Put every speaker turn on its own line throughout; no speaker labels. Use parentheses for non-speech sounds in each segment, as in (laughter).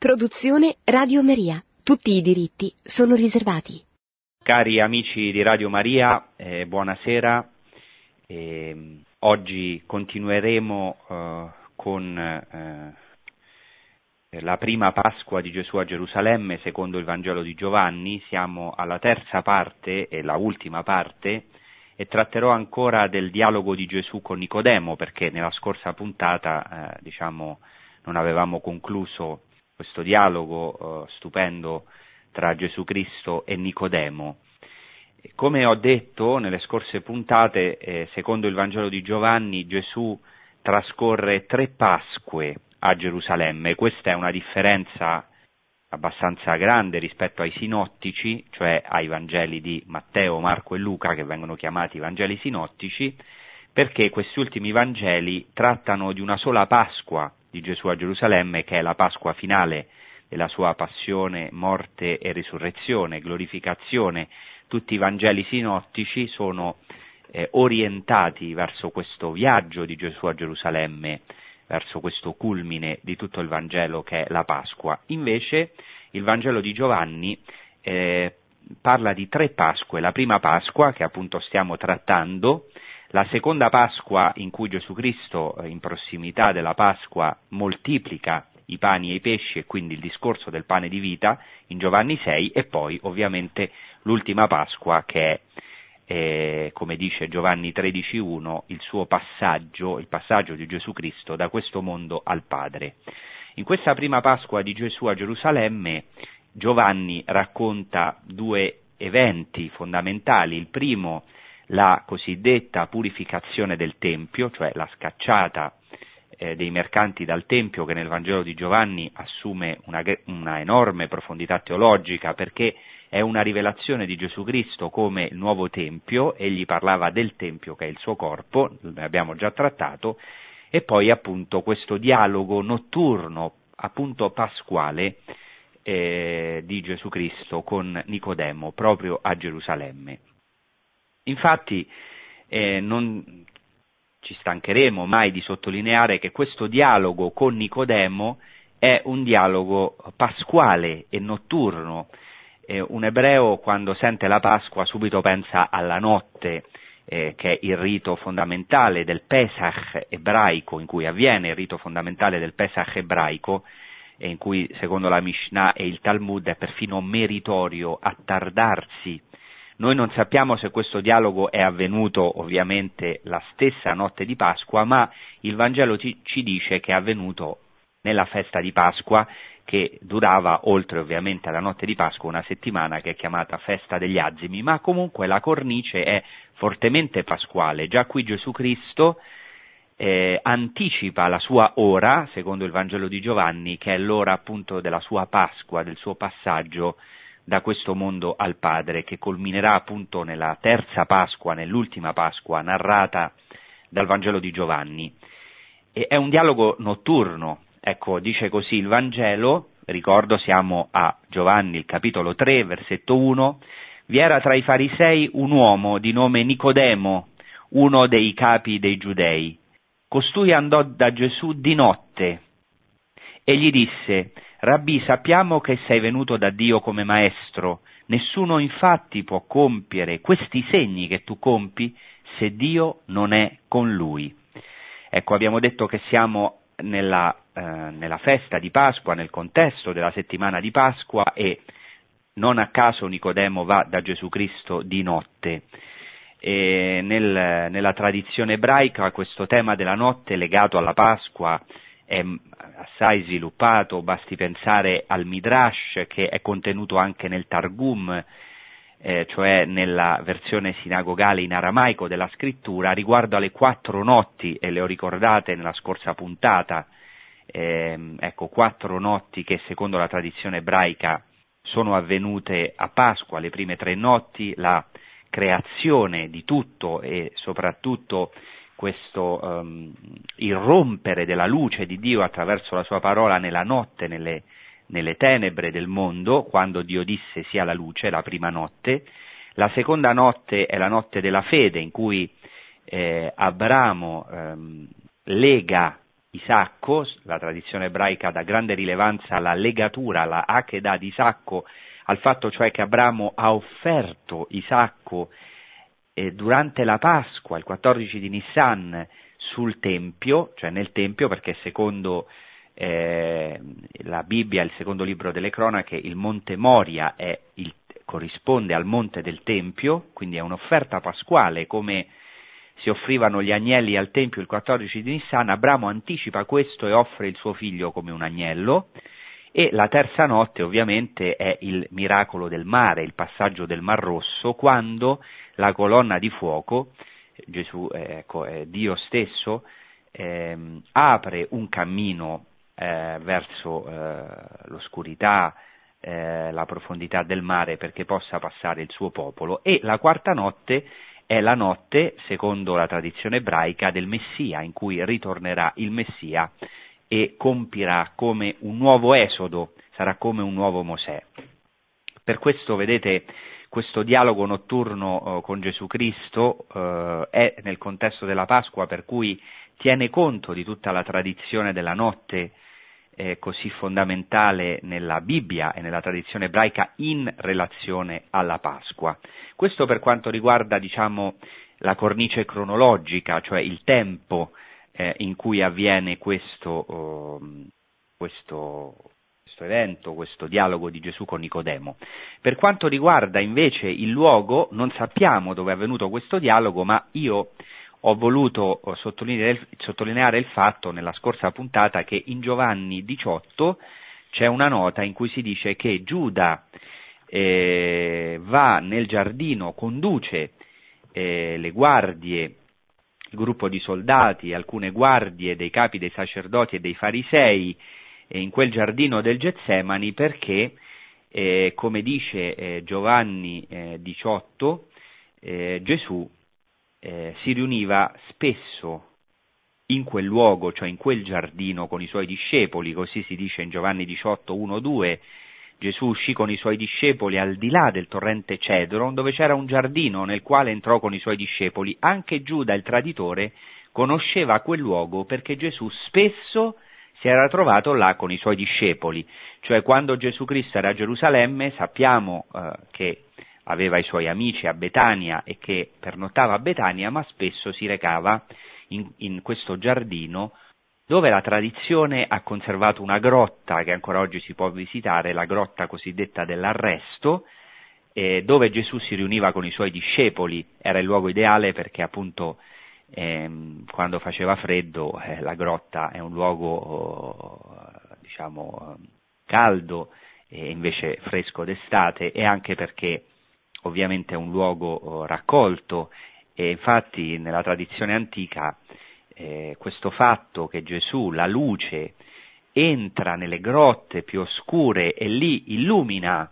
Produzione Radio Maria. Tutti i diritti sono riservati.
Cari amici di Radio Maria, eh, buonasera. Eh, oggi continueremo eh, con eh, la prima Pasqua di Gesù a Gerusalemme secondo il Vangelo di Giovanni. Siamo alla terza parte e la ultima parte e tratterò ancora del dialogo di Gesù con Nicodemo perché nella scorsa puntata eh, diciamo, non avevamo concluso questo dialogo eh, stupendo tra Gesù Cristo e Nicodemo. Come ho detto nelle scorse puntate, eh, secondo il Vangelo di Giovanni, Gesù trascorre tre Pasque a Gerusalemme. Questa è una differenza abbastanza grande rispetto ai sinottici, cioè ai Vangeli di Matteo, Marco e Luca, che vengono chiamati Vangeli sinottici, perché questi ultimi Vangeli trattano di una sola Pasqua di Gesù a Gerusalemme, che è la Pasqua finale della sua passione, morte e risurrezione, glorificazione. Tutti i Vangeli sinottici sono eh, orientati verso questo viaggio di Gesù a Gerusalemme, verso questo culmine di tutto il Vangelo che è la Pasqua. Invece il Vangelo di Giovanni eh, parla di tre Pasque, la prima Pasqua che appunto stiamo trattando, la seconda Pasqua in cui Gesù Cristo, eh, in prossimità della Pasqua, moltiplica i pani e i pesci e quindi il discorso del pane di vita in Giovanni 6 e poi ovviamente l'ultima Pasqua che è, eh, come dice Giovanni 13.1, il suo passaggio, il passaggio di Gesù Cristo da questo mondo al Padre. In questa prima Pasqua di Gesù a Gerusalemme Giovanni racconta due eventi fondamentali. Il primo la cosiddetta purificazione del Tempio, cioè la scacciata eh, dei mercanti dal Tempio che nel Vangelo di Giovanni assume una, una enorme profondità teologica perché è una rivelazione di Gesù Cristo come il nuovo Tempio, egli parlava del Tempio che è il suo corpo, ne abbiamo già trattato, e poi appunto questo dialogo notturno, appunto pasquale, eh, di Gesù Cristo con Nicodemo proprio a Gerusalemme. Infatti eh, non ci stancheremo mai di sottolineare che questo dialogo con Nicodemo è un dialogo pasquale e notturno. Eh, un ebreo quando sente la Pasqua subito pensa alla notte, eh, che è il rito fondamentale del Pesach ebraico, in cui avviene il rito fondamentale del Pesach ebraico, e in cui secondo la Mishnah e il Talmud è perfino meritorio attardarsi noi non sappiamo se questo dialogo è avvenuto ovviamente la stessa notte di Pasqua, ma il Vangelo ci, ci dice che è avvenuto nella festa di Pasqua che durava oltre ovviamente alla notte di Pasqua una settimana che è chiamata festa degli azimi, ma comunque la cornice è fortemente pasquale. Già qui Gesù Cristo eh, anticipa la sua ora, secondo il Vangelo di Giovanni, che è l'ora appunto della sua Pasqua, del suo passaggio da questo mondo al Padre, che culminerà appunto nella terza Pasqua, nell'ultima Pasqua narrata dal Vangelo di Giovanni. E è un dialogo notturno, ecco, dice così il Vangelo, ricordo siamo a Giovanni, il capitolo 3, versetto 1, vi era tra i farisei un uomo di nome Nicodemo, uno dei capi dei giudei. Costui andò da Gesù di notte e gli disse, Rabbi, sappiamo che sei venuto da Dio come maestro, nessuno infatti può compiere questi segni che tu compi se Dio non è con lui. Ecco, abbiamo detto che siamo nella, eh, nella festa di Pasqua, nel contesto della settimana di Pasqua e non a caso Nicodemo va da Gesù Cristo di notte. Nel, nella tradizione ebraica questo tema della notte legato alla Pasqua è assai sviluppato, basti pensare al Midrash che è contenuto anche nel Targum, eh, cioè nella versione sinagogale in aramaico della scrittura, riguardo alle quattro notti, e le ho ricordate nella scorsa puntata, eh, ecco, quattro notti che secondo la tradizione ebraica sono avvenute a Pasqua, le prime tre notti, la creazione di tutto e soprattutto questo um, irrompere della luce di Dio attraverso la sua parola nella notte, nelle, nelle tenebre del mondo, quando Dio disse sia la luce, la prima notte. La seconda notte è la notte della fede, in cui eh, Abramo ehm, lega Isacco, la tradizione ebraica dà grande rilevanza alla legatura, alla Akedah di Isacco, al fatto cioè che Abramo ha offerto Isacco eh, durante la Pasqua, il 14 di Nissan, sul Tempio, cioè nel Tempio, perché secondo eh, la Bibbia, il secondo libro delle cronache, il Monte Moria il, corrisponde al Monte del Tempio, quindi è un'offerta pasquale come si offrivano gli agnelli al Tempio il 14 di Nissan, Abramo anticipa questo e offre il suo figlio come un agnello, e la terza notte ovviamente è il miracolo del mare, il passaggio del Mar Rosso, quando la colonna di fuoco, Gesù, eh, ecco, Dio stesso, eh, apre un cammino eh, verso eh, l'oscurità, eh, la profondità del mare perché possa passare il suo popolo. E la quarta notte è la notte, secondo la tradizione ebraica, del Messia, in cui ritornerà il Messia e compirà come un nuovo esodo, sarà come un nuovo Mosè. Per questo, vedete, questo dialogo notturno eh, con Gesù Cristo eh, è nel contesto della Pasqua, per cui tiene conto di tutta la tradizione della notte eh, così fondamentale nella Bibbia e nella tradizione ebraica in relazione alla Pasqua. Questo per quanto riguarda, diciamo, la cornice cronologica, cioè il tempo eh, in cui avviene questo, oh, questo, questo evento, questo dialogo di Gesù con Nicodemo. Per quanto riguarda invece il luogo, non sappiamo dove è avvenuto questo dialogo, ma io ho voluto sottolineare, sottolineare il fatto nella scorsa puntata che in Giovanni 18 c'è una nota in cui si dice che Giuda eh, va nel giardino, conduce eh, le guardie, il gruppo di soldati, alcune guardie dei capi dei sacerdoti e dei farisei eh, in quel giardino del Getsemani perché, eh, come dice eh, Giovanni 18, eh, Gesù eh, si riuniva spesso in quel luogo, cioè in quel giardino con i suoi discepoli, così si dice in Giovanni 18, 1, 2, Gesù uscì con i suoi discepoli al di là del torrente Cedron, dove c'era un giardino nel quale entrò con i suoi discepoli. Anche Giuda, il traditore, conosceva quel luogo perché Gesù spesso si era trovato là con i suoi discepoli. Cioè quando Gesù Cristo era a Gerusalemme sappiamo eh, che aveva i suoi amici a Betania e che pernottava a Betania, ma spesso si recava in, in questo giardino dove la tradizione ha conservato una grotta che ancora oggi si può visitare, la grotta cosiddetta dell'arresto, eh, dove Gesù si riuniva con i suoi discepoli, era il luogo ideale perché appunto ehm, quando faceva freddo eh, la grotta è un luogo oh, diciamo caldo e invece fresco d'estate e anche perché ovviamente è un luogo oh, raccolto. E infatti nella tradizione antica eh, questo fatto che Gesù, la luce, entra nelle grotte più oscure e lì illumina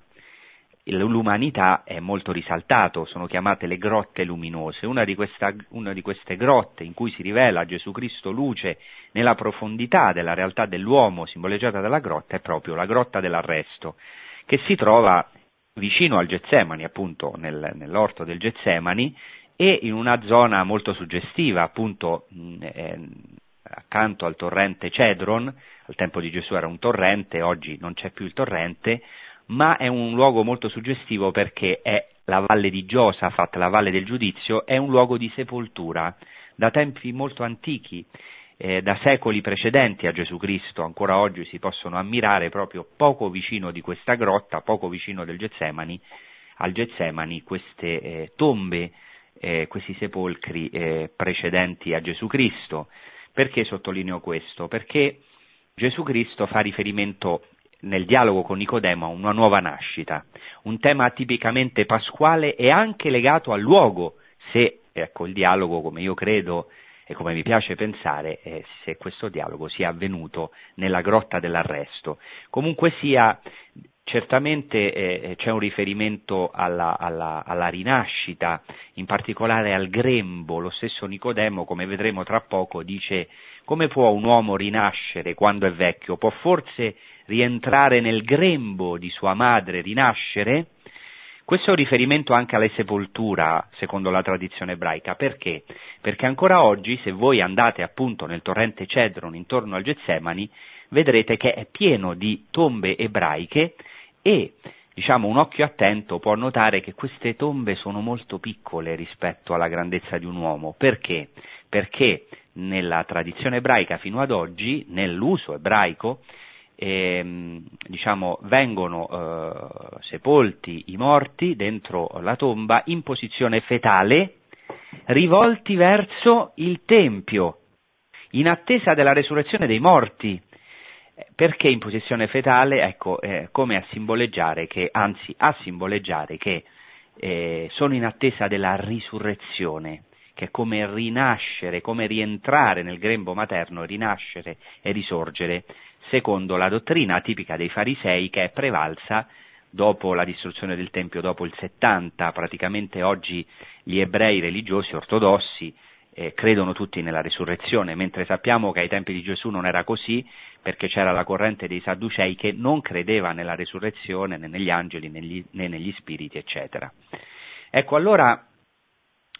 l'umanità è molto risaltato, sono chiamate le grotte luminose. Una di, questa, una di, queste grotte in cui si rivela Gesù Cristo luce nella profondità della realtà dell'uomo, simboleggiata dalla grotta, è proprio la grotta dell'arresto, che si trova vicino al Getsemani, appunto nel, nell'orto del Getsemani, e in una zona molto suggestiva, appunto eh, accanto al torrente Cedron, al tempo di Gesù era un torrente, oggi non c'è più il torrente, ma è un luogo molto suggestivo perché è la valle di Giosafat, la valle del giudizio, è un luogo di sepoltura da tempi molto antichi eh, da secoli precedenti a Gesù Cristo, ancora oggi si possono ammirare proprio poco vicino di questa grotta, poco vicino del Getsemani, al Getsemani queste eh, tombe, eh, questi sepolcri eh, precedenti a Gesù Cristo. Perché sottolineo questo? Perché Gesù Cristo fa riferimento nel dialogo con Nicodemo a una nuova nascita, un tema tipicamente pasquale e anche legato al luogo, se ecco, il dialogo, come io credo, e come mi piace pensare eh, se questo dialogo sia avvenuto nella grotta dell'arresto. Comunque sia, certamente eh, c'è un riferimento alla, alla, alla, rinascita, in particolare al grembo, lo stesso Nicodemo, come vedremo tra poco, dice come può un uomo rinascere quando è vecchio? Può forse rientrare nel grembo di sua madre, rinascere? Questo è un riferimento anche alla sepoltura, secondo la tradizione ebraica. Perché? Perché ancora oggi, se voi andate appunto nel torrente Cedron intorno al Getsemani, vedrete che è pieno di tombe ebraiche e diciamo, un occhio attento può notare che queste tombe sono molto piccole rispetto alla grandezza di un uomo. Perché? Perché nella tradizione ebraica fino ad oggi, nell'uso ebraico, ehm, diciamo, vengono eh, sepolti i morti dentro la tomba in posizione fetale, rivolti verso il Tempio, in attesa della resurrezione dei morti. Perché in posizione fetale? Ecco, eh, come a simboleggiare che, anzi, a simboleggiare che eh, sono in attesa della risurrezione, che è come rinascere, come rientrare nel grembo materno, rinascere e risorgere, secondo la dottrina tipica dei farisei che è prevalsa dopo la distruzione del Tempio, dopo il 70, praticamente oggi gli ebrei religiosi ortodossi eh, credono tutti nella risurrezione, mentre sappiamo che ai tempi di Gesù non era così, perché c'era la corrente dei Sadducei che non credeva nella risurrezione, né negli angeli, né, né negli spiriti, eccetera. Ecco, allora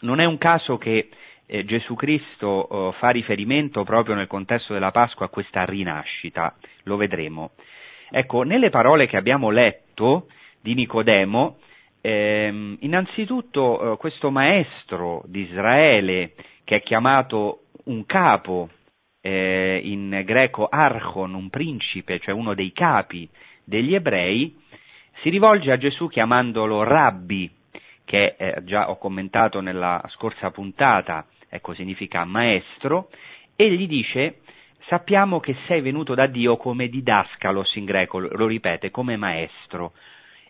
non è un caso che eh, Gesù Cristo eh, fa riferimento proprio nel contesto della Pasqua a questa rinascita, lo vedremo. Ecco, nelle parole che abbiamo letto di Nicodemo, ehm, innanzitutto eh, questo maestro di Israele che è chiamato un capo, eh, in greco archon, un principe, cioè uno dei capi degli ebrei, si rivolge a Gesù chiamandolo rabbi, che eh, già ho commentato nella scorsa puntata, ecco significa maestro, e gli dice sappiamo che sei venuto da Dio come didascalos in greco, lo ripete, come maestro.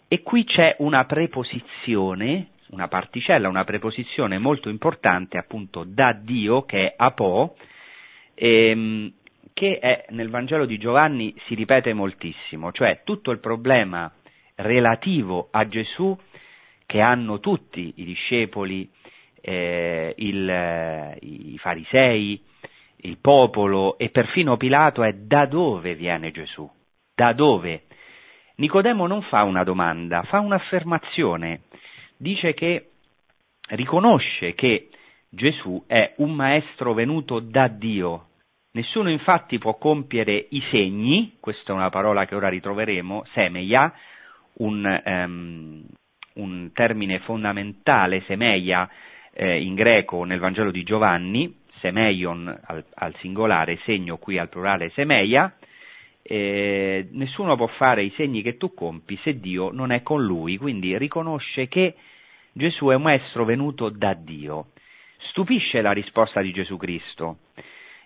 E qui c'è una preposizione una particella, una preposizione molto importante appunto da Dio che è apo, ehm, che è, nel Vangelo di Giovanni si ripete moltissimo, cioè tutto il problema relativo a Gesù che hanno tutti i discepoli, eh, il, i farisei, il popolo e perfino Pilato è da dove viene Gesù? Da dove? Nicodemo non fa una domanda, fa un'affermazione dice che riconosce che Gesù è un maestro venuto da Dio. Nessuno infatti può compiere i segni, questa è una parola che ora ritroveremo, semeia, un, um, un termine fondamentale, semeia eh, in greco nel Vangelo di Giovanni, semeion al, al singolare, segno qui al plurale semeia, eh, nessuno può fare i segni che tu compi se Dio non è con lui, quindi riconosce che Gesù è un maestro venuto da Dio. Stupisce la risposta di Gesù Cristo,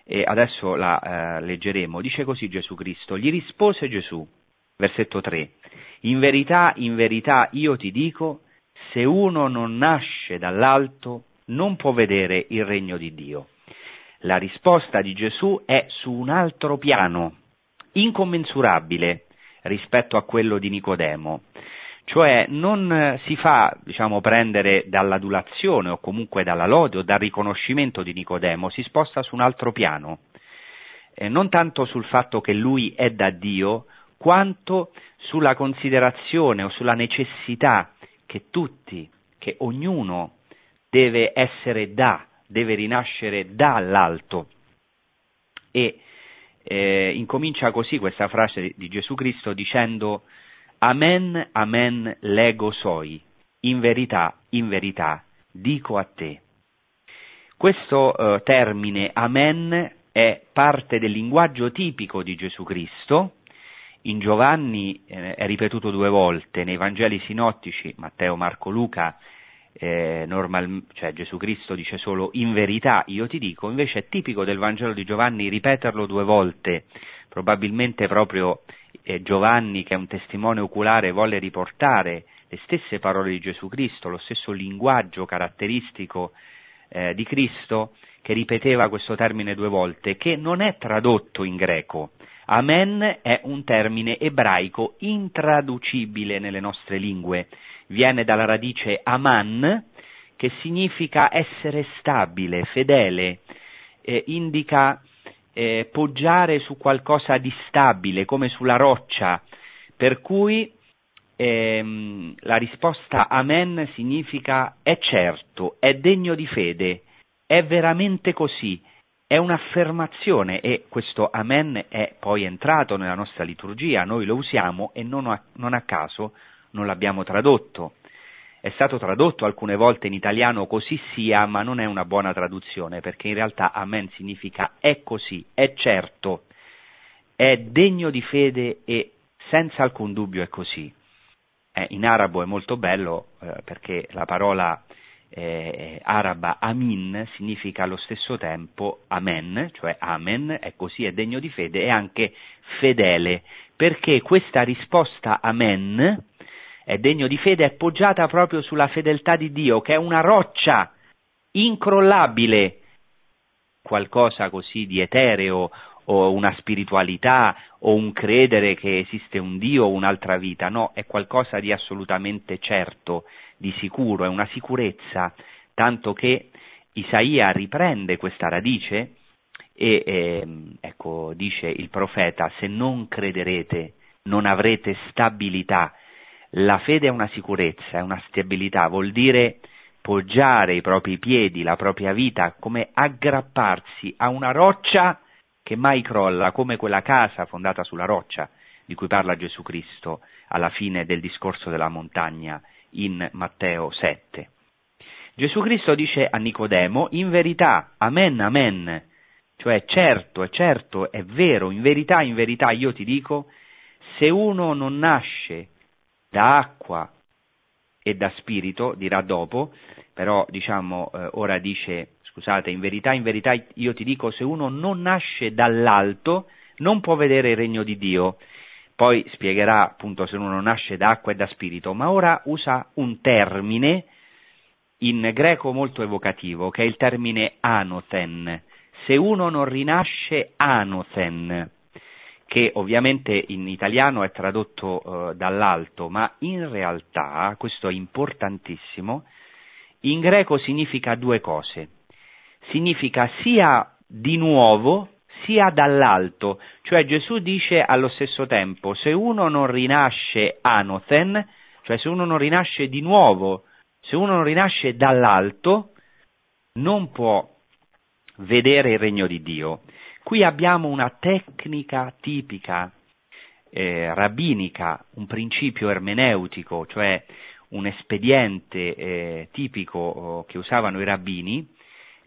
e adesso la eh, leggeremo, dice così Gesù Cristo, gli rispose Gesù, versetto 3, in verità, in verità io ti dico, se uno non nasce dall'alto non può vedere il regno di Dio. La risposta di Gesù è su un altro piano, incommensurabile rispetto a quello di Nicodemo, cioè non si fa diciamo, prendere dall'adulazione o comunque dalla lode o dal riconoscimento di Nicodemo, si sposta su un altro piano, eh, non tanto sul fatto che lui è da Dio, quanto sulla considerazione o sulla necessità che tutti, che ognuno deve essere da, deve rinascere dall'alto. E eh, incomincia così questa frase di Gesù Cristo dicendo Amen, amen, lego soi, in verità, in verità, dico a te. Questo eh, termine amen è parte del linguaggio tipico di Gesù Cristo, in Giovanni eh, è ripetuto due volte, nei Vangeli sinottici, Matteo, Marco, Luca, eh, normal, cioè Gesù Cristo dice solo in verità io ti dico, invece è tipico del Vangelo di Giovanni ripeterlo due volte, probabilmente proprio eh, Giovanni che è un testimone oculare volle riportare le stesse parole di Gesù Cristo, lo stesso linguaggio caratteristico eh, di Cristo che ripeteva questo termine due volte, che non è tradotto in greco. Amen è un termine ebraico intraducibile nelle nostre lingue viene dalla radice aman, che significa essere stabile, fedele, eh, indica eh, poggiare su qualcosa di stabile, come sulla roccia, per cui ehm, la risposta amen significa è certo, è degno di fede, è veramente così, è un'affermazione e questo amen è poi entrato nella nostra liturgia, noi lo usiamo e non a, non a caso non l'abbiamo tradotto. È stato tradotto alcune volte in italiano così sia, ma non è una buona traduzione, perché in realtà amen significa è così, è certo, è degno di fede e senza alcun dubbio è così. Eh, in arabo è molto bello eh, perché la parola eh, araba amin significa allo stesso tempo amen, cioè amen, è così, è degno di fede, e anche fedele, perché questa risposta amen è degno di fede, è poggiata proprio sulla fedeltà di Dio, che è una roccia incrollabile, qualcosa così di etereo o una spiritualità o un credere che esiste un Dio o un'altra vita, no, è qualcosa di assolutamente certo, di sicuro, è una sicurezza, tanto che Isaia riprende questa radice e eh, ecco, dice il profeta, se non crederete non avrete stabilità, la fede è una sicurezza, è una stabilità, vuol dire poggiare i propri piedi, la propria vita, come aggrapparsi a una roccia che mai crolla, come quella casa fondata sulla roccia di cui parla Gesù Cristo alla fine del discorso della montagna in Matteo 7. Gesù Cristo dice a Nicodemo, in verità, amen, amen, cioè certo, è certo, è vero, in verità, in verità io ti dico, se uno non nasce da acqua e da spirito, dirà dopo, però diciamo eh, ora dice, scusate, in verità, in verità io ti dico, se uno non nasce dall'alto non può vedere il regno di Dio. Poi spiegherà appunto se uno nasce da acqua e da spirito, ma ora usa un termine in greco molto evocativo, che è il termine anothen. Se uno non rinasce anothen, che ovviamente in italiano è tradotto eh, dall'alto, ma in realtà, questo è importantissimo, in greco significa due cose. Significa sia di nuovo, sia dall'alto, cioè Gesù dice allo stesso tempo, se uno non rinasce anothen, cioè se uno non rinasce di nuovo, se uno non rinasce dall'alto, non può vedere il regno di Dio. Qui abbiamo una tecnica tipica eh, rabbinica, un principio ermeneutico, cioè un espediente eh, tipico oh, che usavano i rabbini,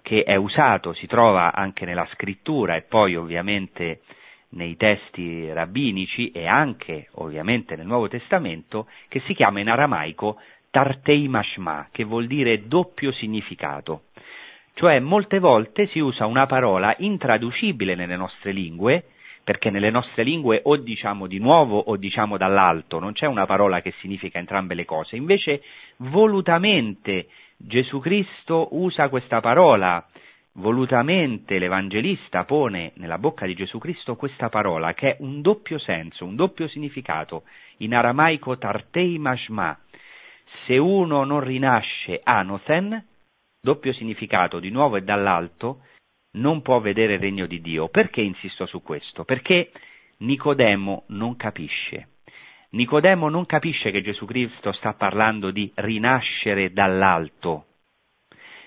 che è usato, si trova anche nella scrittura e poi ovviamente nei testi rabbinici e anche ovviamente nel Nuovo Testamento, che si chiama in aramaico tartei mashma, che vuol dire doppio significato. Cioè molte volte si usa una parola intraducibile nelle nostre lingue, perché nelle nostre lingue o diciamo di nuovo o diciamo dall'alto, non c'è una parola che significa entrambe le cose, invece volutamente Gesù Cristo usa questa parola, volutamente l'Evangelista pone nella bocca di Gesù Cristo questa parola che è un doppio senso, un doppio significato, in aramaico tartei mashma. Se uno non rinasce anothen, doppio significato di nuovo e dall'alto, non può vedere il regno di Dio. Perché insisto su questo? Perché Nicodemo non capisce. Nicodemo non capisce che Gesù Cristo sta parlando di rinascere dall'alto.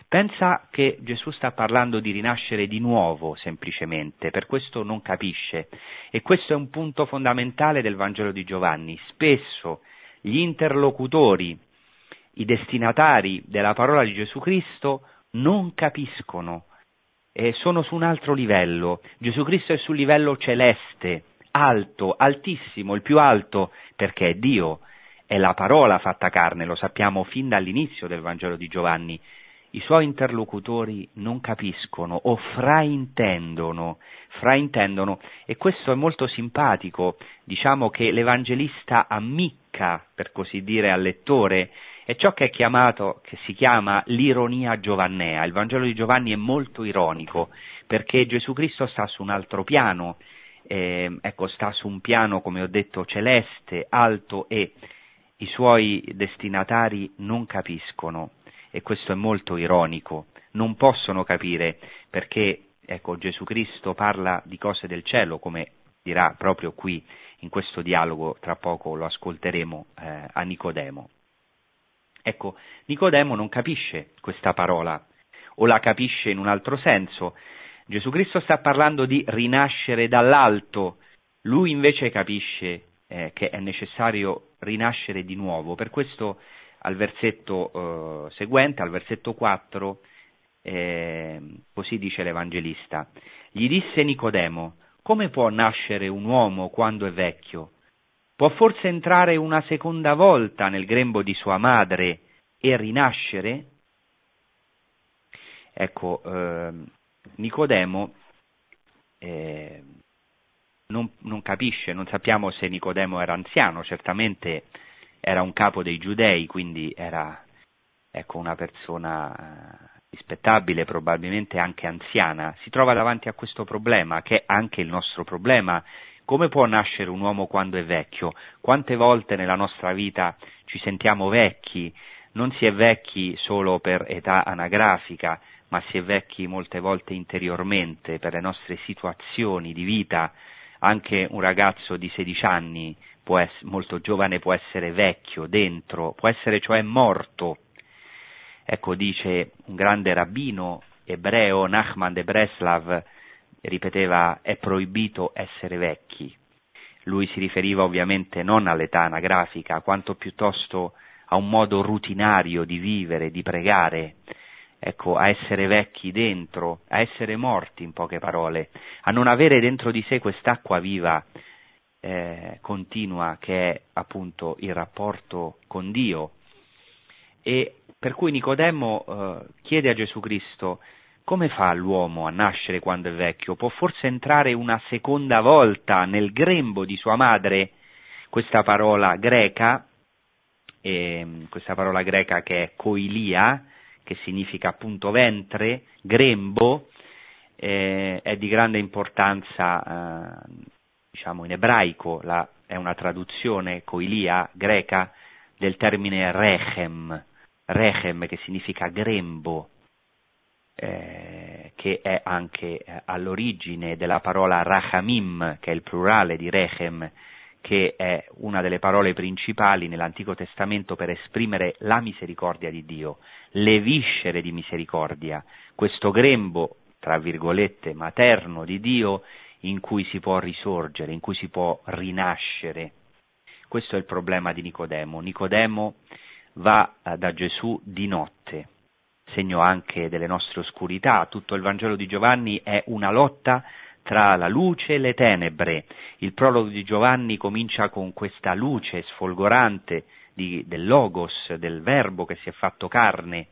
Pensa che Gesù sta parlando di rinascere di nuovo semplicemente, per questo non capisce. E questo è un punto fondamentale del Vangelo di Giovanni. Spesso gli interlocutori i destinatari della parola di Gesù Cristo non capiscono, e sono su un altro livello. Gesù Cristo è sul livello celeste, alto, altissimo, il più alto, perché è Dio, è la parola fatta carne, lo sappiamo fin dall'inizio del Vangelo di Giovanni. I suoi interlocutori non capiscono o fraintendono, fraintendono e questo è molto simpatico, diciamo che l'Evangelista ammicca, per così dire, al lettore è ciò che è chiamato, che si chiama l'ironia giovannea. Il Vangelo di Giovanni è molto ironico perché Gesù Cristo sta su un altro piano, eh, ecco, sta su un piano, come ho detto, celeste, alto e i suoi destinatari non capiscono e questo è molto ironico, non possono capire perché ecco, Gesù Cristo parla di cose del cielo, come dirà proprio qui in questo dialogo, tra poco lo ascolteremo, eh, a Nicodemo. Ecco, Nicodemo non capisce questa parola o la capisce in un altro senso. Gesù Cristo sta parlando di rinascere dall'alto, lui invece capisce eh, che è necessario rinascere di nuovo. Per questo al versetto eh, seguente, al versetto 4, eh, così dice l'Evangelista, gli disse Nicodemo, come può nascere un uomo quando è vecchio? Può forse entrare una seconda volta nel grembo di sua madre e rinascere? Ecco, eh, Nicodemo eh, non, non, capisce, non sappiamo se Nicodemo era anziano, certamente era un capo dei giudei, quindi era ecco, una persona eh, rispettabile, probabilmente anche anziana, si trova davanti a questo problema, che è anche il nostro problema. Come può nascere un uomo quando è vecchio? Quante volte nella nostra vita ci sentiamo vecchi? Non si è vecchi solo per età anagrafica, ma si è vecchi molte volte interiormente per le nostre situazioni di vita. Anche un ragazzo di 16 anni, essere, molto giovane, può essere vecchio dentro, può essere cioè morto Ecco, dice un grande rabbino ebreo, Nachman de Breslav, ripeteva è proibito essere vecchi. Lui si riferiva ovviamente non all'età anagrafica, quanto piuttosto a un modo rutinario di vivere, di pregare, ecco, a essere vecchi dentro, a essere morti in poche parole, a non avere dentro di sé quest'acqua viva eh, continua che è appunto il rapporto con Dio. E per cui Nicodemo eh, chiede a Gesù Cristo come fa l'uomo a nascere quando è vecchio? Può forse entrare una seconda volta nel grembo di sua madre? Questa parola greca, eh, questa parola greca che è koilia, che significa appunto ventre, grembo, eh, è di grande importanza, eh, diciamo in ebraico, la, è una traduzione koilia greca del termine rechem, rechem che significa grembo, eh, che è anche eh, all'origine della parola rachamim, che è il plurale di rechem, che è una delle parole principali nell'Antico Testamento per esprimere la misericordia di Dio, le viscere di misericordia, questo grembo, tra virgolette, materno di Dio in cui si può risorgere, in cui si può rinascere. Questo è il problema di Nicodemo. Nicodemo va eh, da Gesù di notte, segno anche delle nostre oscurità. Tutto il Vangelo di Giovanni è una lotta tra la luce e le tenebre. Il prologo di Giovanni comincia con questa luce sfolgorante di, del Logos, del Verbo che si è fatto carne,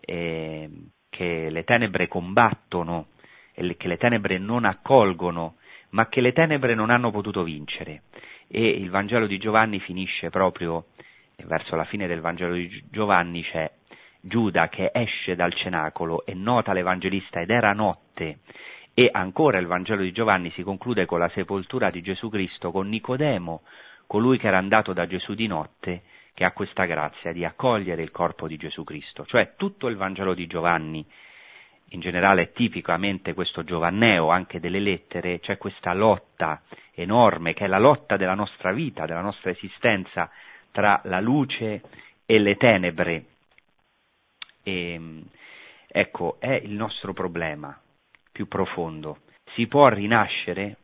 eh, che le tenebre combattono e che le tenebre non accolgono, ma che le tenebre non hanno potuto vincere. E il Vangelo di Giovanni finisce proprio verso la fine del Vangelo di Giovanni c'è Giuda che esce dal cenacolo e nota l'Evangelista ed era notte e ancora il Vangelo di Giovanni si conclude con la sepoltura di Gesù Cristo con Nicodemo, colui che era andato da Gesù di notte, che ha questa grazia di accogliere il corpo di Gesù Cristo. Cioè tutto il Vangelo di Giovanni, in generale tipicamente questo Giovanneo, anche delle lettere, c'è questa lotta enorme che è la lotta della nostra vita, della nostra esistenza tra la luce e le tenebre. E, ecco, è il nostro problema più profondo. Si può rinascere?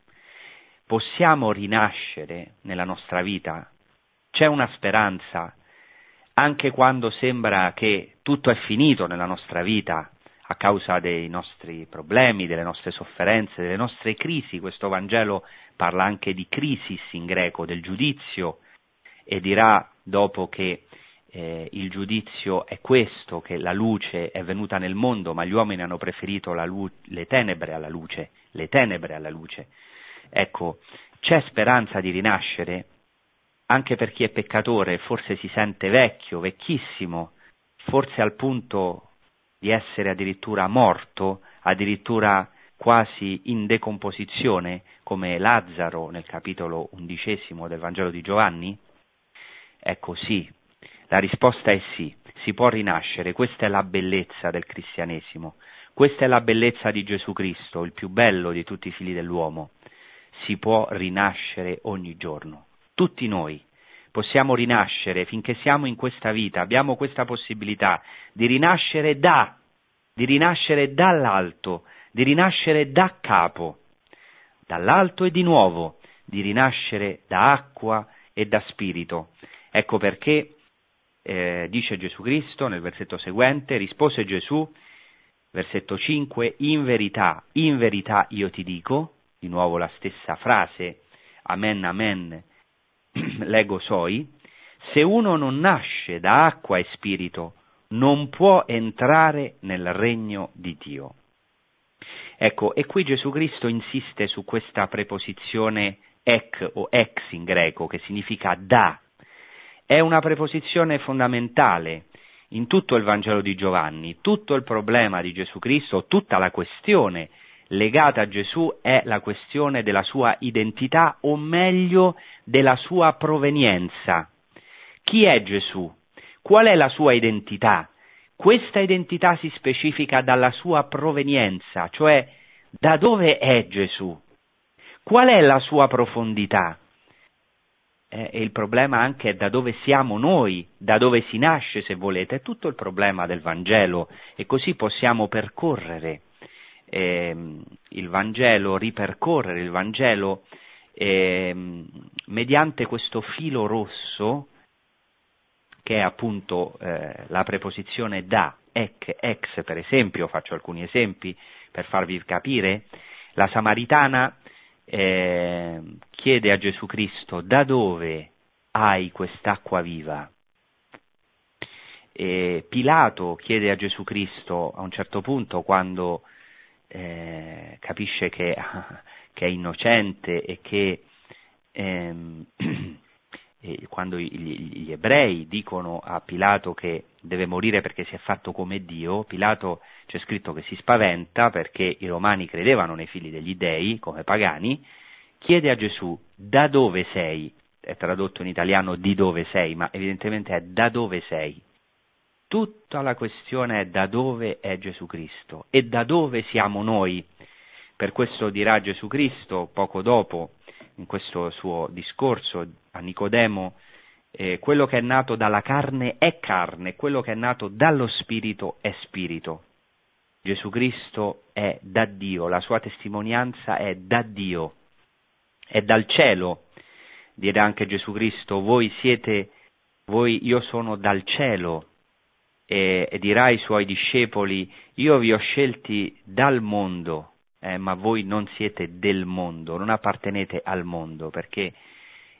Possiamo rinascere nella nostra vita? C'è una speranza, anche quando sembra che tutto è finito nella nostra vita a causa dei nostri problemi, delle nostre sofferenze, delle nostre crisi. Questo Vangelo parla anche di crisis in greco, del giudizio e dirà dopo che eh, il giudizio è questo, che la luce è venuta nel mondo, ma gli uomini hanno preferito lu- le tenebre alla luce, le tenebre alla luce. Ecco, c'è speranza di rinascere, anche per chi è peccatore, forse si sente vecchio, vecchissimo, forse al punto di essere addirittura morto, addirittura quasi in decomposizione, come Lazzaro nel capitolo undicesimo del Vangelo di Giovanni? Ecco sì, la risposta è sì, si può rinascere, questa è la bellezza del cristianesimo, questa è la bellezza di Gesù Cristo, il più bello di tutti i figli dell'uomo. si può rinascere ogni giorno. Tutti noi possiamo rinascere finché siamo in questa vita, abbiamo questa possibilità di rinascere da, di rinascere dall'alto, di rinascere da capo, dall'alto e di nuovo, di rinascere da acqua e da spirito. Ecco perché eh, dice Gesù Cristo nel versetto seguente, rispose Gesù, versetto 5, in verità, in verità io ti dico, di nuovo la stessa frase, amen, amen, (clears throat) leggo soi, se uno non nasce da acqua e spirito, non può entrare nel regno di Dio. Ecco, e qui Gesù Cristo insiste su questa preposizione ek o ex in greco, che significa da. È una preposizione fondamentale in tutto il Vangelo di Giovanni. Tutto il problema di Gesù Cristo, tutta la questione legata a Gesù è la questione della sua identità o meglio della sua provenienza. Chi è Gesù? Qual è la sua identità? Questa identità si specifica dalla sua provenienza, cioè da dove è Gesù? Qual è la sua profondità? Eh, e il problema anche è da dove siamo noi, da dove si nasce, se volete, è tutto il problema del Vangelo. E così possiamo percorrere eh, il Vangelo, ripercorrere il Vangelo eh, mediante questo filo rosso che è appunto eh, la preposizione da, ec, ex per esempio, faccio alcuni esempi per farvi capire, la Samaritana eh, chiede a Gesù Cristo da dove hai quest'acqua viva? E Pilato chiede a Gesù Cristo a un certo punto quando eh, capisce che, (laughs) che, è innocente e che ehm, (clears throat) quando gli, ebrei dicono a Pilato che deve morire perché si è fatto come Dio, Pilato c'è scritto che si spaventa perché i romani credevano nei figli degli dei come pagani, chiede a Gesù da dove sei, è tradotto in italiano di dove sei, ma evidentemente è da dove sei. Tutta la questione è da dove è Gesù Cristo? E da dove siamo noi. Per questo dirà Gesù Cristo poco dopo in questo suo discorso a Nicodemo, eh, quello che è nato dalla carne è carne, quello che è nato dallo spirito è spirito. Gesù Cristo è da Dio, la sua testimonianza è da Dio, è dal cielo. Dirà anche Gesù Cristo, voi siete, voi, io sono dal cielo. E, e dirà ai suoi discepoli, io vi ho scelti dal mondo, eh, ma voi non siete del mondo, non appartenete al mondo, perché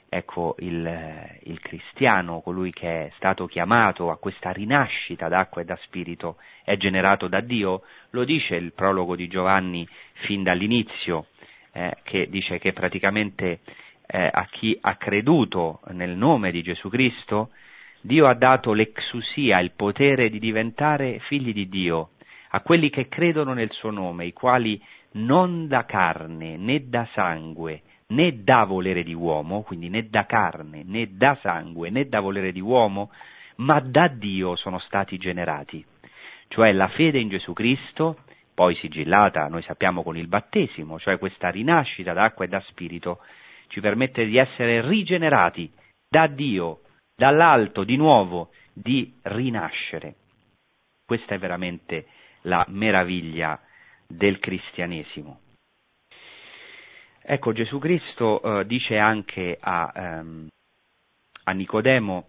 ecco il, il, cristiano, colui che è stato chiamato a questa rinascita d'acqua e da spirito, è generato da Dio, lo dice il prologo di Giovanni fin dall'inizio, eh, che dice che praticamente eh, a chi ha creduto nel nome di Gesù Cristo, Dio ha dato l'exusia, il potere di diventare figli di Dio, a quelli che credono nel suo nome, i quali non da carne né da sangue né da volere di uomo, quindi né da carne né da sangue né da volere di uomo, ma da Dio sono stati generati. Cioè la fede in Gesù Cristo, poi sigillata, noi sappiamo, con il battesimo, cioè questa rinascita d'acqua e da spirito, ci permette di essere rigenerati da Dio, dall'alto, di nuovo, di rinascere. Questa è veramente la meraviglia del cristianesimo. Ecco, Gesù Cristo eh, dice anche a, ehm, a Nicodemo,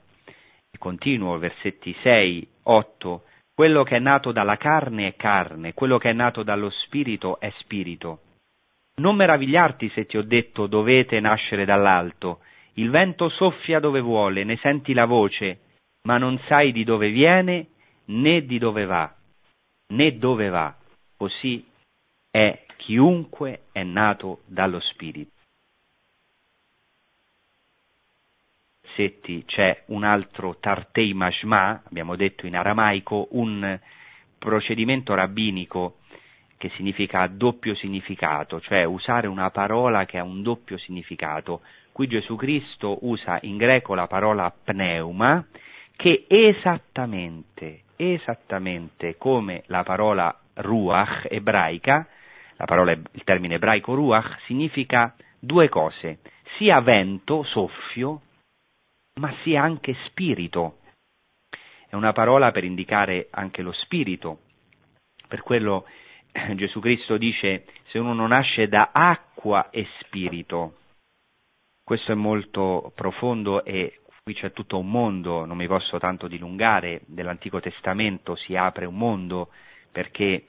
continuo, versetti 6, 8, quello che è nato dalla carne è carne, quello che è nato dallo spirito è spirito. Non meravigliarti se ti ho detto dovete nascere dall'alto, il vento soffia dove vuole, ne senti la voce, ma non sai di dove viene né di dove va, né dove va. Così è chiunque è nato dallo Spirito. Setti c'è un altro tartei mashma, abbiamo detto in aramaico, un procedimento rabbinico che significa doppio significato, cioè usare una parola che ha un doppio significato. Qui Gesù Cristo usa in greco la parola pneuma, che esattamente, esattamente come la parola ruach ebraica, parola, il termine ebraico ruach significa due cose, sia vento, soffio, ma sia anche spirito. È una parola per indicare anche lo spirito. Per quello Gesù Cristo dice se uno non nasce da acqua e spirito. Questo è molto profondo e qui c'è tutto un mondo, non mi posso tanto dilungare, nell'Antico Testamento si apre un mondo perché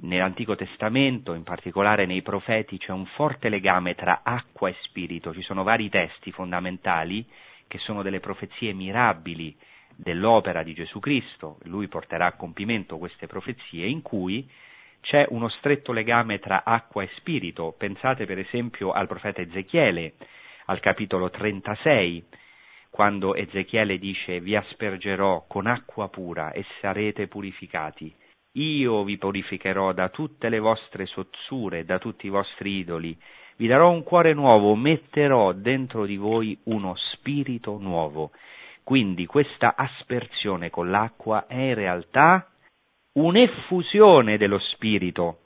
nell'Antico Testamento, in particolare nei profeti, c'è un forte legame tra acqua e spirito, ci sono vari testi fondamentali che sono delle profezie mirabili dell'opera di Gesù Cristo, lui porterà a compimento queste profezie in cui c'è uno stretto legame tra acqua e spirito. Pensate per esempio al profeta Ezechiele, al capitolo 36, quando Ezechiele dice vi aspergerò con acqua pura e sarete purificati. Io vi purificherò da tutte le vostre sozzure, da tutti i vostri idoli. Vi darò un cuore nuovo, metterò dentro di voi uno spirito nuovo. Quindi questa aspersione con l'acqua è in realtà un'effusione dello spirito.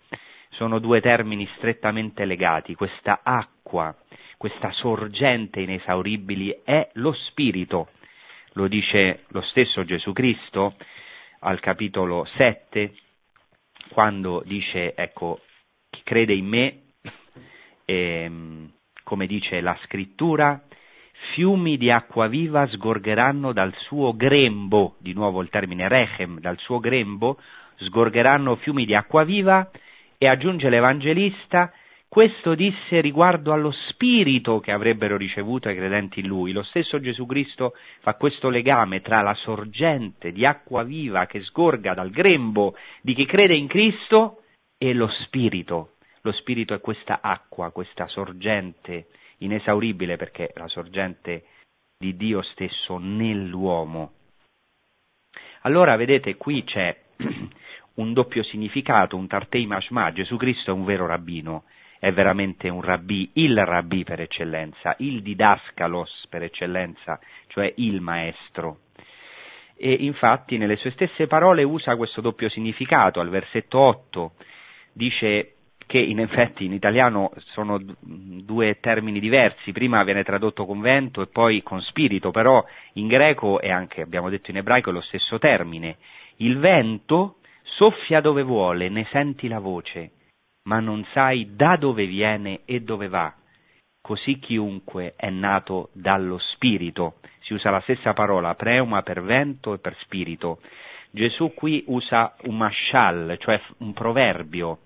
Sono due termini strettamente legati. Questa acqua questa sorgente inesauribile è lo Spirito. Lo dice lo stesso Gesù Cristo al capitolo 7, quando dice, ecco, chi crede in me, ehm, come dice la scrittura, fiumi di acqua viva sgorgeranno dal suo grembo, di nuovo il termine rechem, dal suo grembo, sgorgeranno fiumi di acqua viva, e aggiunge l'Evangelista, questo disse riguardo allo spirito che avrebbero ricevuto i credenti in lui. Lo stesso Gesù Cristo fa questo legame tra la sorgente di acqua viva che sgorga dal grembo di chi crede in Cristo e lo spirito. Lo spirito è questa acqua, questa sorgente inesauribile perché è la sorgente di Dio stesso nell'uomo. Allora, vedete, qui c'è (clears throat) un doppio significato, un tartei mashma. Gesù Cristo è un vero rabbino è veramente un rabbì, il rabbì per eccellenza, il didascalos per eccellenza, cioè il maestro. E infatti nelle sue stesse parole usa questo doppio significato, al versetto 8 dice che in effetti in italiano sono due termini diversi, prima viene tradotto con vento e poi con spirito, però in greco e anche abbiamo detto in ebraico è lo stesso termine. Il vento soffia dove vuole, ne senti la voce, ma non sai da dove viene e dove va. Così chiunque è nato dallo Spirito. Si usa la stessa parola, preuma per vento e per spirito. Gesù qui usa un mashal, cioè un proverbio.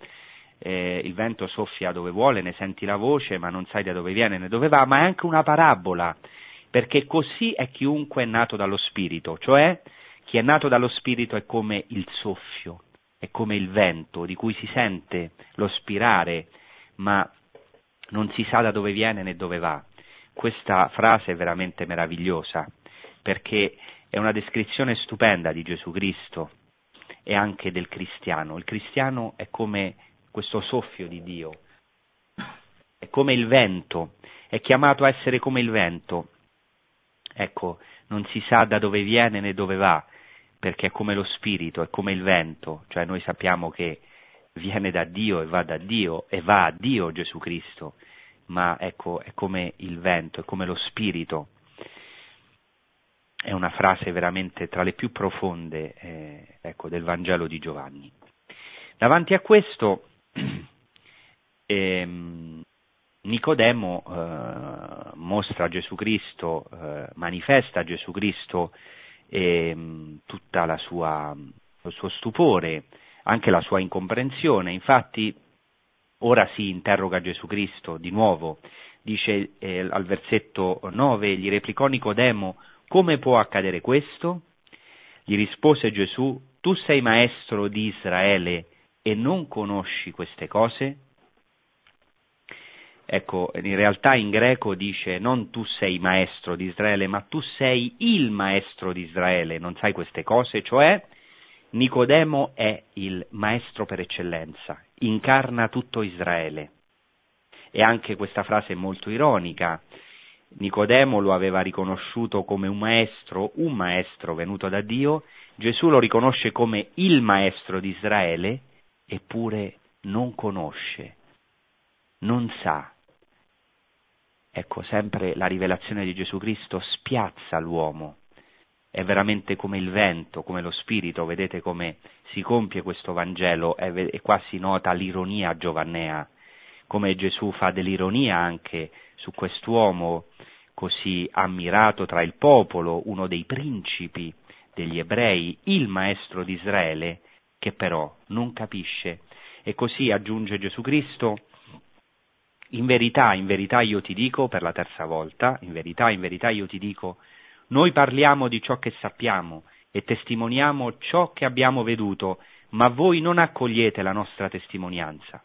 Eh, il vento soffia dove vuole, ne senti la voce, ma non sai da dove viene né dove va, ma è anche una parabola, perché così è chiunque è nato dallo Spirito, cioè chi è nato dallo Spirito è come il soffio, è come il vento di cui si sente lo spirare, ma non si sa da dove viene né dove va. Questa frase è veramente meravigliosa perché è una descrizione stupenda di Gesù Cristo e anche del cristiano. Il cristiano è come questo soffio di Dio, è come il vento, è chiamato a essere come il vento. Ecco, non si sa da dove viene né dove va, perché è come lo spirito, è come il vento, cioè noi sappiamo che viene da Dio e va da Dio e va a Dio Gesù Cristo, ma ecco, è come il vento, è come lo spirito. È una frase veramente tra le più profonde eh, ecco, del Vangelo di Giovanni. Davanti a questo (clears throat) ehm, Nicodemo eh, mostra Gesù Cristo, eh, manifesta Gesù Cristo e ehm, tutto il suo stupore, anche la sua incomprensione. Infatti ora si interroga Gesù Cristo di nuovo, dice eh, al versetto 9, gli replicò Nicodemo, come può accadere questo? Gli rispose Gesù, tu sei maestro di Israele e non conosci queste cose? Ecco, in realtà in greco dice non tu sei maestro di Israele, ma tu sei il maestro di Israele, non sai queste cose, cioè Nicodemo è il maestro per eccellenza, incarna tutto Israele. E anche questa frase è molto ironica. Nicodemo lo aveva riconosciuto come un maestro, un maestro venuto da Dio, Gesù lo riconosce come il maestro di Israele, eppure non conosce, non sa ecco, sempre la rivelazione di Gesù Cristo spiazza l'uomo, è veramente come il vento, come lo spirito, vedete come si compie questo Vangelo e, qua si nota l'ironia giovannea, come Gesù fa dell'ironia anche su quest'uomo così ammirato tra il popolo, uno dei principi degli ebrei, il maestro di Israele, che però non capisce. E così aggiunge Gesù Cristo, in verità, in verità io ti dico, per la terza volta, in verità, in verità io ti dico, noi parliamo di ciò che sappiamo e testimoniamo ciò che abbiamo veduto, ma voi non accogliete la nostra testimonianza.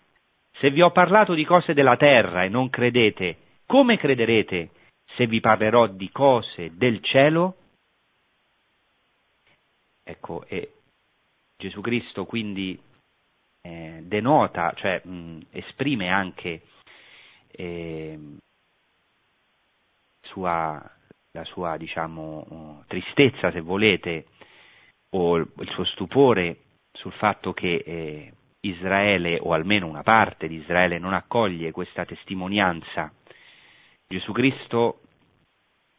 Se vi ho parlato di cose della terra e non credete, come crederete se vi parlerò di cose del cielo? Ecco, e Gesù Cristo quindi eh, denota, cioè mh, esprime anche sua la sua diciamo, uh, tristezza, se volete, o il suo stupore sul fatto che eh, Israele, o almeno una parte di Israele, non accoglie questa testimonianza. Gesù Cristo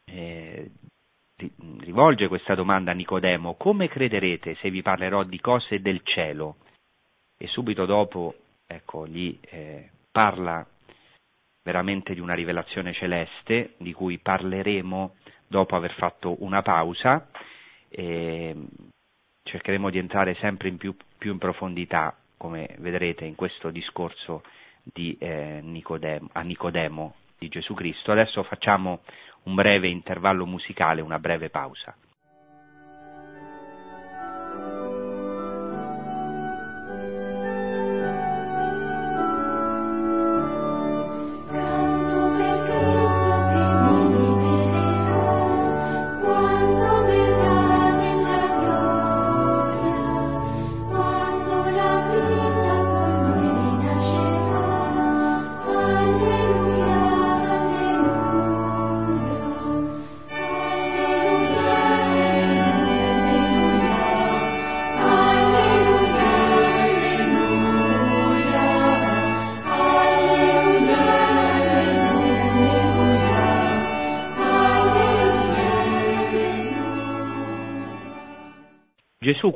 eh, rivolge questa domanda a Nicodemo, come crederete se vi parlerò di cose del cielo? E subito dopo, ecco, gli eh, parla veramente di una rivelazione celeste, di cui parleremo dopo aver fatto una pausa e cercheremo di entrare sempre in più, più in profondità, come vedrete in questo discorso di, eh, Nicodemo, a Nicodemo di Gesù Cristo. Adesso facciamo un breve intervallo musicale, una breve pausa.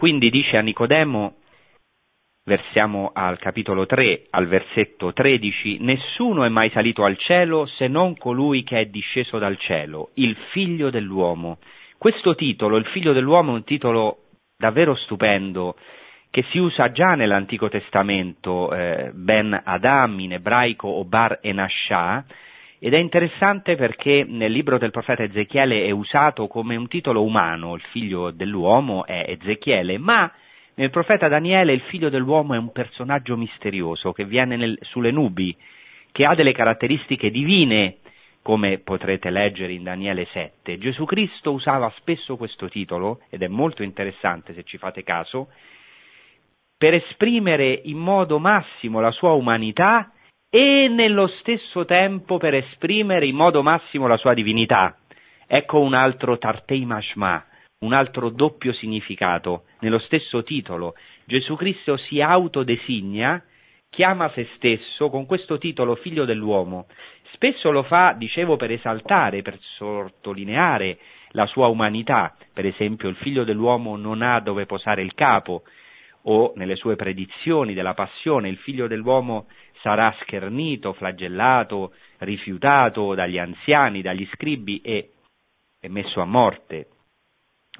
Quindi dice a Nicodemo, versiamo al capitolo 3, al versetto 13, Nessuno è mai salito al cielo se non colui che è disceso dal cielo, il figlio dell'uomo. Questo titolo, il figlio dell'uomo, è un titolo davvero stupendo che si usa già nell'Antico Testamento, eh, Ben Adam in ebraico o Bar Enashah, ed è interessante perché nel libro del profeta Ezechiele è usato come un titolo umano, il figlio dell'uomo è Ezechiele, ma nel profeta Daniele il figlio dell'uomo è un personaggio misterioso che viene nel, sulle nubi, che ha delle caratteristiche divine, come potrete leggere in Daniele 7. Gesù Cristo usava spesso questo titolo, ed è molto interessante se ci fate caso, per esprimere in modo massimo la sua umanità e nello stesso tempo per esprimere in modo massimo la sua divinità. Ecco un altro Tartei Mashma, un altro doppio significato. Nello stesso titolo Gesù Cristo si autodesigna, chiama se stesso con questo titolo figlio dell'uomo. Spesso lo fa, dicevo, per esaltare, per sottolineare la sua umanità. Per esempio, il figlio dell'uomo non ha dove posare il capo, o nelle sue predizioni della passione, il figlio dell'uomo sarà schernito, flagellato, rifiutato dagli anziani, dagli scribi e, e messo a morte.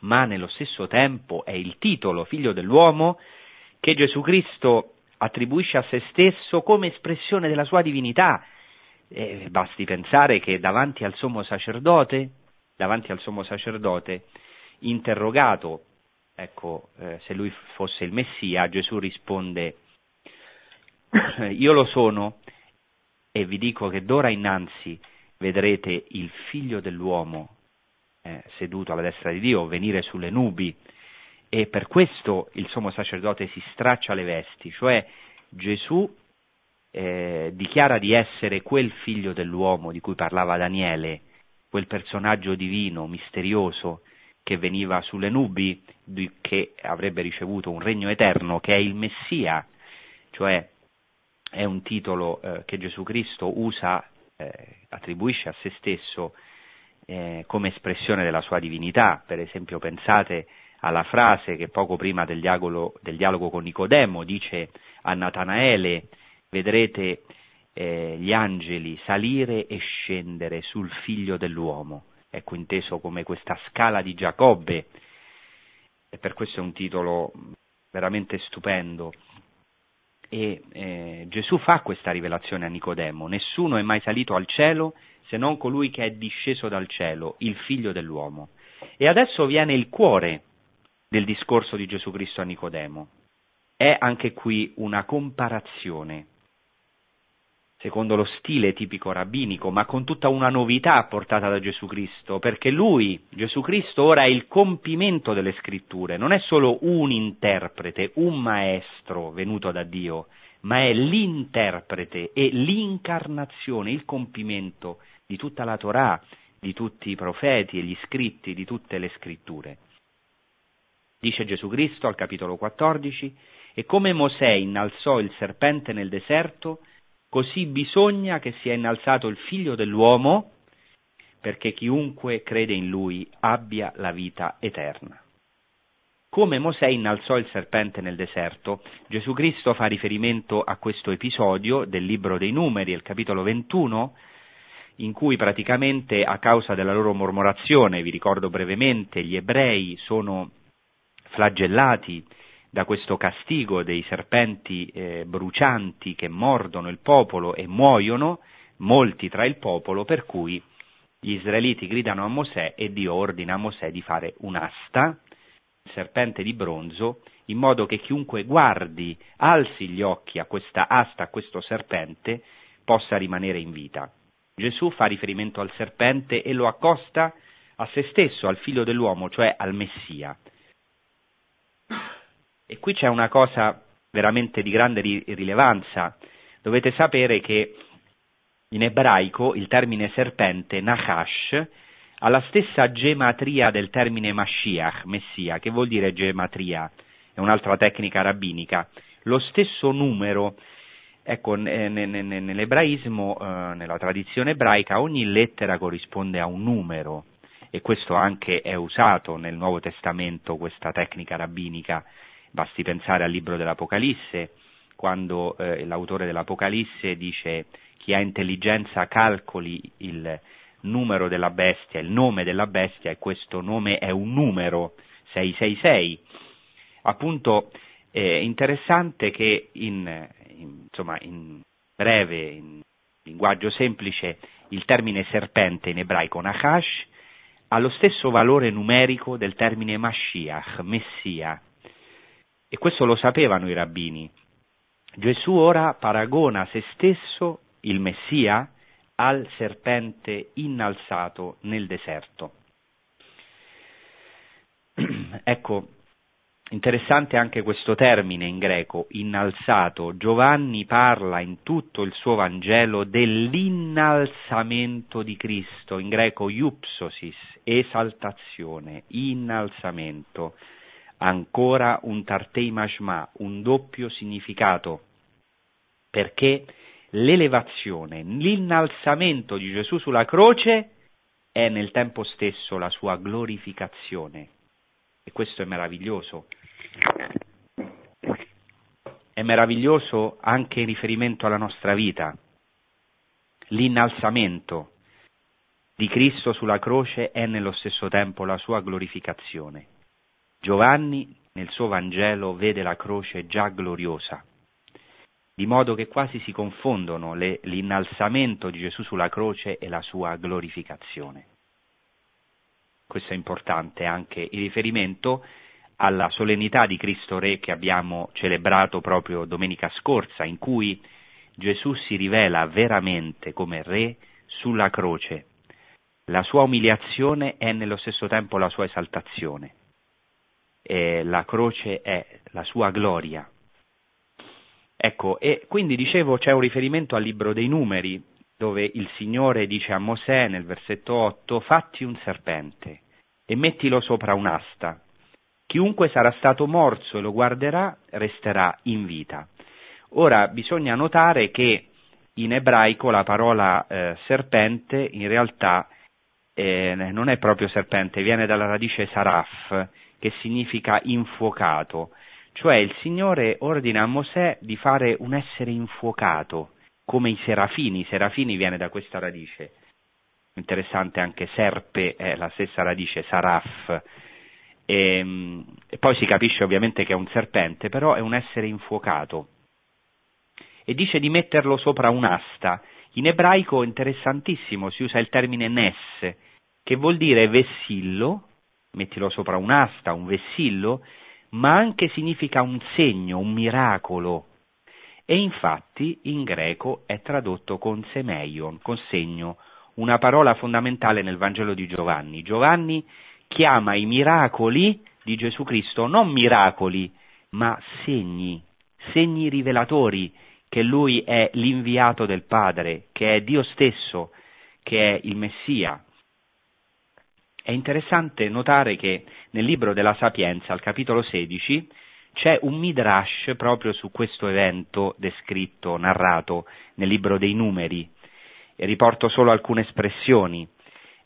Ma nello stesso tempo è il titolo figlio dell'uomo che Gesù Cristo attribuisce a se stesso come espressione della sua divinità. Eh, basti pensare che davanti al sommo sacerdote, davanti al sommo sacerdote, interrogato, ecco, eh, se lui fosse il Messia, Gesù risponde io lo sono e vi dico che d'ora innanzi vedrete il figlio dell'uomo eh, seduto alla destra di Dio venire sulle nubi. E per questo il sommo sacerdote si straccia le vesti, cioè Gesù eh, dichiara di essere quel figlio dell'uomo di cui parlava Daniele, quel personaggio divino, misterioso, che veniva sulle nubi, che avrebbe ricevuto un regno eterno, che è il Messia, cioè è un titolo eh, che Gesù Cristo usa eh, attribuisce a se stesso eh, come espressione della sua divinità. Per esempio pensate alla frase che poco prima del dialogo, del dialogo con Nicodemo dice a Natanaele, vedrete eh, gli angeli salire e scendere sul figlio dell'uomo. Ecco inteso come questa scala di Giacobbe, e per questo è un titolo veramente stupendo. E eh, Gesù fa questa rivelazione a Nicodemo, nessuno è mai salito al cielo se non colui che è disceso dal cielo, il figlio dell'uomo. E adesso viene il cuore del discorso di Gesù Cristo a Nicodemo. È anche qui una comparazione, secondo lo stile tipico rabbinico, ma con tutta una novità portata da Gesù Cristo, perché lui, Gesù Cristo, ora è il compimento delle scritture, non è solo un interprete, un maestro venuto da Dio, ma è l'interprete e l'incarnazione, il compimento di tutta la Torah, di tutti i profeti e gli scritti di tutte le scritture. Dice Gesù Cristo al capitolo 14, e come Mosè innalzò il serpente nel deserto, così bisogna che sia innalzato il figlio dell'uomo, perché chiunque crede in lui abbia la vita eterna. Come Mosè innalzò il serpente nel deserto, Gesù Cristo fa riferimento a questo episodio del libro dei numeri, il capitolo 21, in cui praticamente a causa della loro mormorazione, vi ricordo brevemente, gli ebrei sono flagellati da questo castigo dei serpenti eh, brucianti che mordono il popolo e muoiono molti tra il popolo, per cui gli israeliti gridano a Mosè e Dio ordina a Mosè di fare un'asta, un serpente di bronzo, in modo che chiunque guardi, alzi gli occhi a questa asta, a questo serpente, possa rimanere in vita. Gesù fa riferimento al serpente e lo accosta a se stesso, al figlio dell'uomo, cioè al Messia. E qui c'è una cosa veramente di grande rilevanza. Dovete sapere che in ebraico il termine serpente, Nahash, ha la stessa gematria del termine Mashiach, Messia, che vuol dire gematria, è un'altra tecnica rabbinica, lo stesso numero Ecco, nell'ebraismo, eh, nella tradizione ebraica, ogni lettera corrisponde a un numero e questo anche è usato nel Nuovo Testamento, questa tecnica rabbinica. Basti pensare al libro dell'Apocalisse, quando eh, l'autore dell'Apocalisse dice chi ha intelligenza calcoli il numero della bestia, il nome della bestia e questo nome è un numero 666. Appunto è interessante che in, in, insomma, in breve, in linguaggio semplice, il termine serpente in ebraico Nachash ha lo stesso valore numerico del termine Mashiach, Messia. E questo lo sapevano i rabbini. Gesù ora paragona se stesso, il Messia, al serpente innalzato nel deserto. (clears throat) ecco, Interessante anche questo termine in greco, innalzato. Giovanni parla in tutto il suo Vangelo dell'innalzamento di Cristo, in greco iupsosis, esaltazione, innalzamento. Ancora un tartei mashma, un doppio significato, perché l'elevazione, l'innalzamento di Gesù sulla croce è nel tempo stesso la sua glorificazione. E questo è meraviglioso. È meraviglioso anche in riferimento alla nostra vita. L'innalzamento di Cristo sulla croce è nello stesso tempo la sua glorificazione. Giovanni nel suo Vangelo vede la croce già gloriosa, di modo che quasi si confondono le, l'innalzamento di Gesù sulla croce e la sua glorificazione questo è importante anche in riferimento alla solennità di Cristo Re che abbiamo celebrato proprio domenica scorsa, in cui Gesù si rivela veramente come Re sulla croce. La sua umiliazione è nello stesso tempo la sua esaltazione. E la croce è la sua gloria. Ecco, e quindi dicevo c'è un riferimento al libro dei numeri, dove il Signore dice a Mosè nel versetto 8, fatti un serpente e mettilo sopra un'asta. Chiunque sarà stato morso e lo guarderà resterà in vita. Ora bisogna notare che in ebraico la parola eh, serpente in realtà eh, non è proprio serpente, viene dalla radice saraf, che significa infuocato, cioè il Signore ordina a Mosè di fare un essere infuocato, come i serafini, i serafini viene da questa radice. Interessante anche serpe è la stessa radice, saraf. E, ehm, e poi si capisce ovviamente che è un serpente, però è un essere infuocato. E dice di metterlo sopra un'asta. In ebraico interessantissimo si usa il termine nes, che vuol dire vessillo, mettilo sopra un'asta, un vessillo, ma anche significa un segno, un miracolo. E infatti in greco è tradotto con semeion, con segno, una parola fondamentale nel Vangelo di Giovanni. Giovanni chiama i miracoli di Gesù Cristo non miracoli, ma segni, segni rivelatori che lui è l'inviato del Padre, che è Dio stesso, che è il Messia. È interessante notare che nel libro della Sapienza, al capitolo 16, c'è un midrash proprio su questo evento descritto, narrato nel libro dei numeri. E riporto solo alcune espressioni.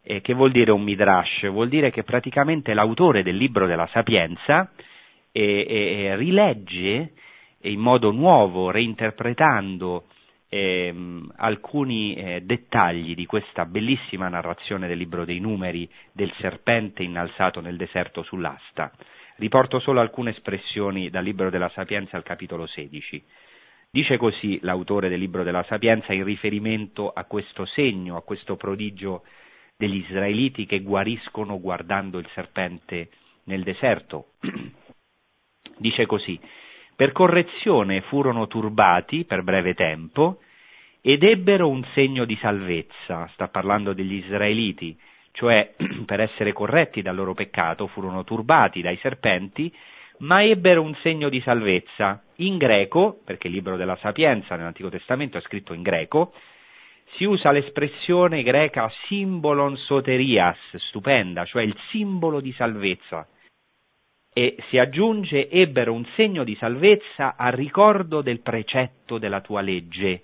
Eh, che vuol dire un midrash? Vuol dire che praticamente l'autore del libro della Sapienza eh, eh, rilegge in modo nuovo, reinterpretando ehm, alcuni eh, dettagli di questa bellissima narrazione del libro dei numeri del serpente innalzato nel deserto sull'asta. Riporto solo alcune espressioni dal libro della Sapienza al capitolo 16. Dice così l'autore del libro della Sapienza in riferimento a questo segno, a questo prodigio degli israeliti che guariscono guardando il serpente nel deserto. (clears throat) Dice così, per correzione furono turbati per breve tempo ed ebbero un segno di salvezza, sta parlando degli israeliti, cioè (clears throat) per essere corretti dal loro peccato furono turbati dai serpenti, ma ebbero un segno di salvezza. In greco, perché il libro della Sapienza nell'Antico Testamento è scritto in greco, si usa l'espressione greca symbolon soterias, stupenda, cioè il simbolo di salvezza e si aggiunge ebbero un segno di salvezza a ricordo del precetto della tua legge.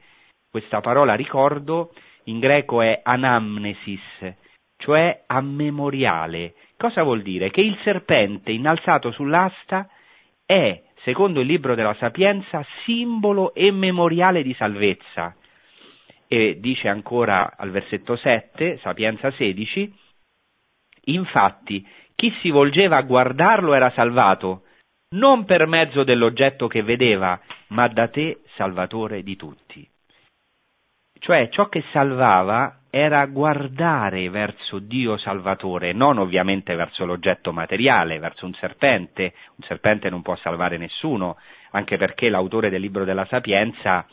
Questa parola ricordo in greco è anamnesis, cioè a memoriale. Cosa vuol dire? Che il serpente innalzato sull'asta è, secondo il libro della Sapienza, simbolo e memoriale di salvezza. E dice ancora al versetto 7, Sapienza 16, infatti chi si volgeva a guardarlo era salvato, non per mezzo dell'oggetto che vedeva, ma da te, Salvatore di tutti. Cioè ciò che salvava era guardare verso Dio Salvatore, non ovviamente verso l'oggetto materiale, verso un serpente. Un serpente non può salvare nessuno, anche perché l'autore del libro della Sapienza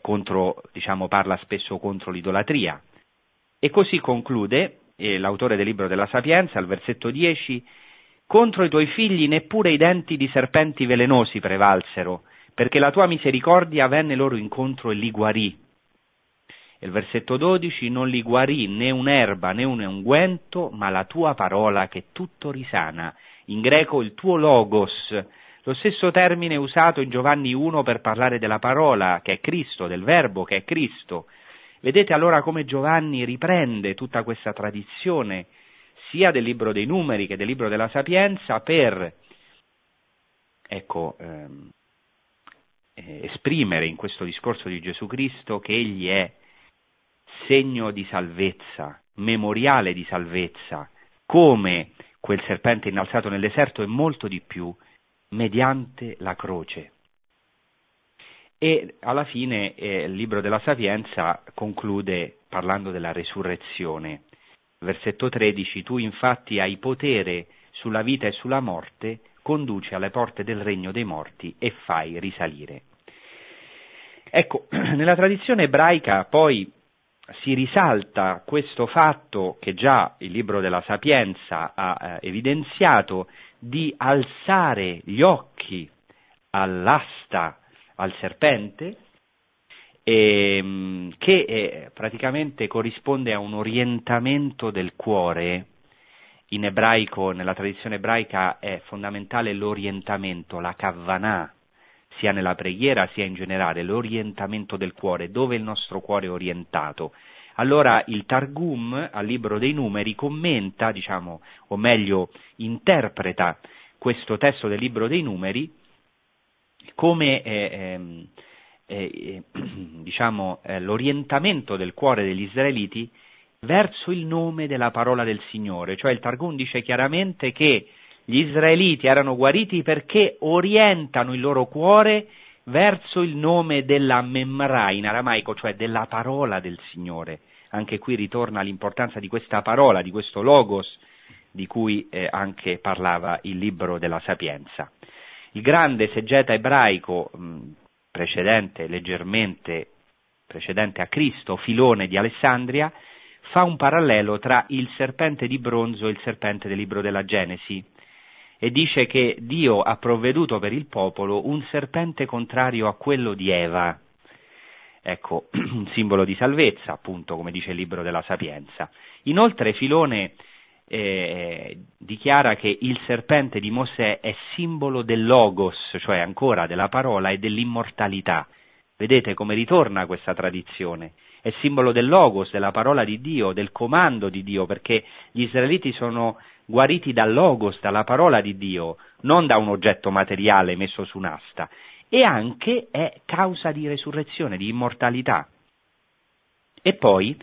contro, diciamo, parla spesso contro l'idolatria. E così conclude eh, l'autore del libro della Sapienza, al versetto 10, contro i tuoi figli neppure i denti di serpenti velenosi prevalsero, perché la tua misericordia venne loro incontro e li guarì. il versetto 12, non li guarì né un'erba né un unguento, ma la tua parola che tutto risana. In greco il tuo logos, lo stesso termine usato in Giovanni 1 per parlare della parola, che è Cristo, del verbo che è Cristo. Vedete allora come Giovanni riprende tutta questa tradizione sia del libro dei numeri che del libro della sapienza per ecco, ehm, eh, esprimere in questo discorso di Gesù Cristo che egli è segno di salvezza, memoriale di salvezza, come quel serpente innalzato nel deserto e molto di più, mediante la croce. E alla fine eh, il libro della Sapienza conclude parlando della resurrezione. Versetto 13, tu infatti hai potere sulla vita e sulla morte, conduci alle porte del regno dei morti e fai risalire. Ecco, (clears throat) nella tradizione ebraica poi si risalta questo fatto che già il libro della Sapienza ha eh, evidenziato di alzare gli occhi all'asta al serpente, e, che è, praticamente corrisponde a un orientamento del cuore. In ebraico, nella tradizione ebraica, è fondamentale l'orientamento, la kavvanah, sia nella preghiera sia in generale, l'orientamento del cuore, dove il nostro cuore è orientato. Allora il Targum al libro dei numeri commenta, diciamo, o meglio interpreta questo testo del libro dei numeri come eh, ehm, eh, (clears throat) diciamo, eh, l'orientamento del cuore degli israeliti verso il nome della parola del Signore, cioè il Targum dice chiaramente che gli israeliti erano guariti perché orientano il loro cuore verso il nome della Memra in aramaico, cioè della parola del Signore. Anche qui ritorna l'importanza di questa parola, di questo logos di cui eh, anche parlava il libro della Sapienza. Il grande segeta ebraico precedente leggermente precedente a Cristo, Filone di Alessandria, fa un parallelo tra il serpente di bronzo e il serpente del libro della Genesi e dice che Dio ha provveduto per il popolo un serpente contrario a quello di Eva. Ecco, (clears throat) un simbolo di salvezza, appunto, come dice il libro della Sapienza. Inoltre Filone eh, dichiara che il serpente di Mosè è simbolo del logos, cioè ancora della parola e dell'immortalità. Vedete come ritorna questa tradizione? È simbolo del logos, della parola di Dio, del comando di Dio, perché gli israeliti sono guariti dal logos, dalla parola di Dio, non da un oggetto materiale messo su un'asta, e anche è causa di resurrezione, di immortalità. E poi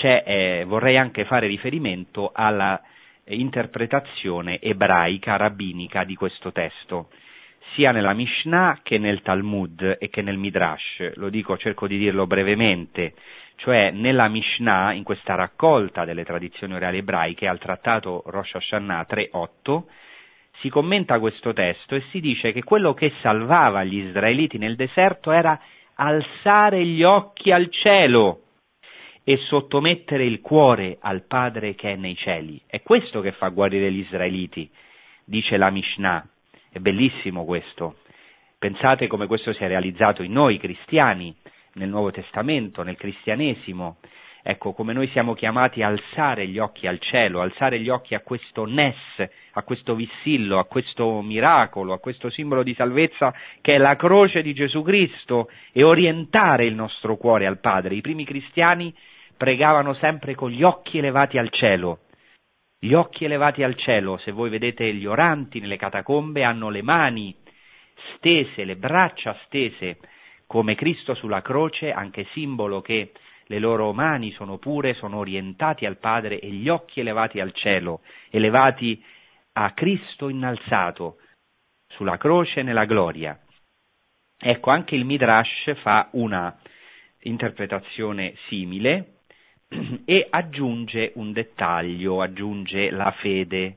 eh, vorrei anche fare riferimento alla interpretazione ebraica, rabbinica di questo testo, sia nella Mishnah che nel Talmud e che nel Midrash. Lo dico, cerco di dirlo brevemente, cioè nella Mishnah, in questa raccolta delle tradizioni orali ebraiche, al trattato Rosh Hashanah 3.8, si commenta questo testo e si dice che quello che salvava gli israeliti nel deserto era alzare gli occhi al cielo e sottomettere il cuore al Padre che è nei cieli. È questo che fa guarire gli israeliti, dice la Mishnah. È bellissimo questo. Pensate come questo sia realizzato in noi cristiani, nel Nuovo Testamento, nel cristianesimo. Ecco, come noi siamo chiamati a alzare gli occhi al cielo, alzare gli occhi a questo Nes, a questo vissillo, a questo miracolo, a questo simbolo di salvezza che è la croce di Gesù Cristo e orientare il nostro cuore al Padre. I primi cristiani pregavano sempre con gli occhi elevati al cielo. Gli occhi elevati al cielo, se voi vedete gli oranti nelle catacombe, hanno le mani stese, le braccia stese, come Cristo sulla croce, anche simbolo che le loro mani sono pure, sono orientati al Padre e gli occhi elevati al cielo, elevati a Cristo innalzato sulla croce nella gloria. Ecco, anche il Midrash fa una interpretazione simile, (clears throat) e aggiunge un dettaglio, aggiunge la fede.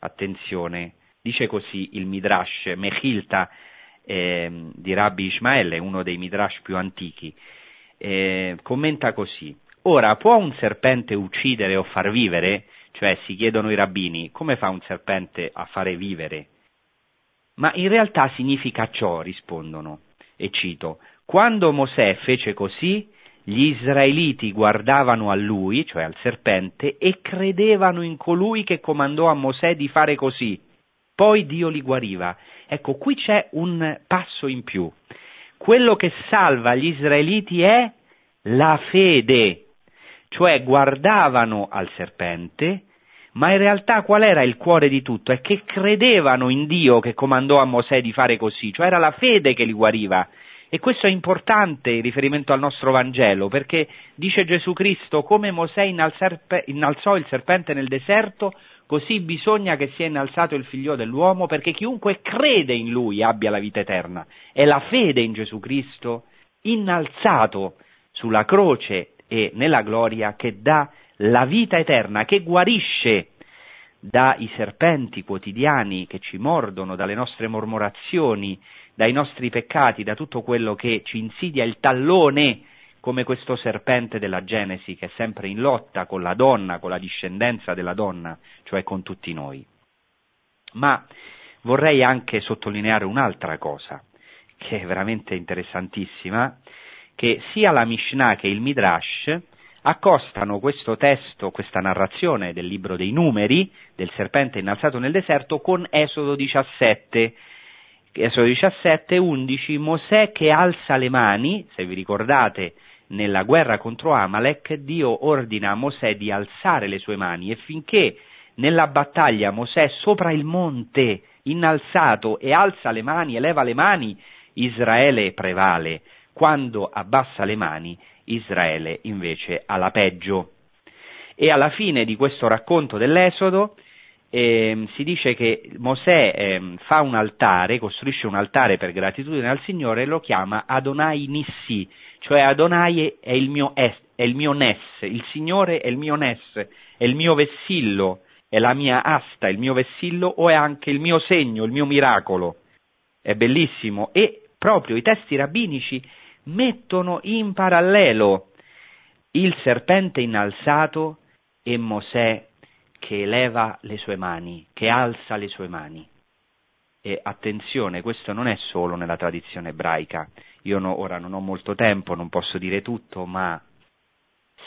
Attenzione, dice così il Midrash Mechilta eh, di Rabbi Ismaele, uno dei Midrash più antichi, eh, commenta così. Ora, può un serpente uccidere o far vivere? Cioè, si chiedono i rabbini, come fa un serpente a fare vivere? Ma in realtà significa ciò, rispondono, e cito, quando Mosè fece così, gli israeliti guardavano a lui, cioè al serpente, e credevano in colui che comandò a Mosè di fare così. Poi Dio li guariva. Ecco, qui c'è un passo in più. Quello che salva gli israeliti è la fede, cioè guardavano al serpente, ma in realtà qual era il cuore di tutto? È che credevano in Dio che comandò a Mosè di fare così, cioè era la fede che li guariva. E questo è importante in riferimento al nostro Vangelo, perché dice Gesù Cristo, come Mosè innalzò il serpente nel deserto, così bisogna che sia innalzato il figlio dell'uomo, perché chiunque crede in lui abbia la vita eterna. È la fede in Gesù Cristo, innalzato sulla croce e nella gloria, che dà la vita eterna, che guarisce dai serpenti quotidiani che ci mordono, dalle nostre mormorazioni, dai nostri peccati, da tutto quello che ci insidia il tallone, come questo serpente della Genesi che è sempre in lotta con la donna, con la discendenza della donna, cioè con tutti noi. Ma vorrei anche sottolineare un'altra cosa, che è veramente interessantissima, che sia la Mishnah che il Midrash accostano questo testo, questa narrazione del libro dei numeri, del serpente innalzato nel deserto, con Esodo 17, Esodo 17, 11, Mosè che alza le mani, se vi ricordate, nella guerra contro Amalek, Dio ordina a Mosè di alzare le sue mani e finché nella battaglia Mosè sopra il monte, innalzato, e alza le mani, eleva le mani, Israele prevale. Quando abbassa le mani, Israele invece ha la peggio. E alla fine di questo racconto dell'Esodo, eh, si dice che Mosè eh, fa un altare, costruisce un altare per gratitudine al Signore e lo chiama Adonai Nissi, cioè Adonai è il mio, es, è il mio Ness, il Signore è il mio Ness, è il mio vessillo, è la mia asta, il mio vessillo o è anche il mio segno, il mio miracolo. È bellissimo e proprio i testi rabbinici mettono in parallelo il serpente innalzato e Mosè che eleva le sue mani, che alza le sue mani. E attenzione, questo non è solo nella tradizione ebraica. Io no, ora non ho molto tempo, non posso dire tutto, ma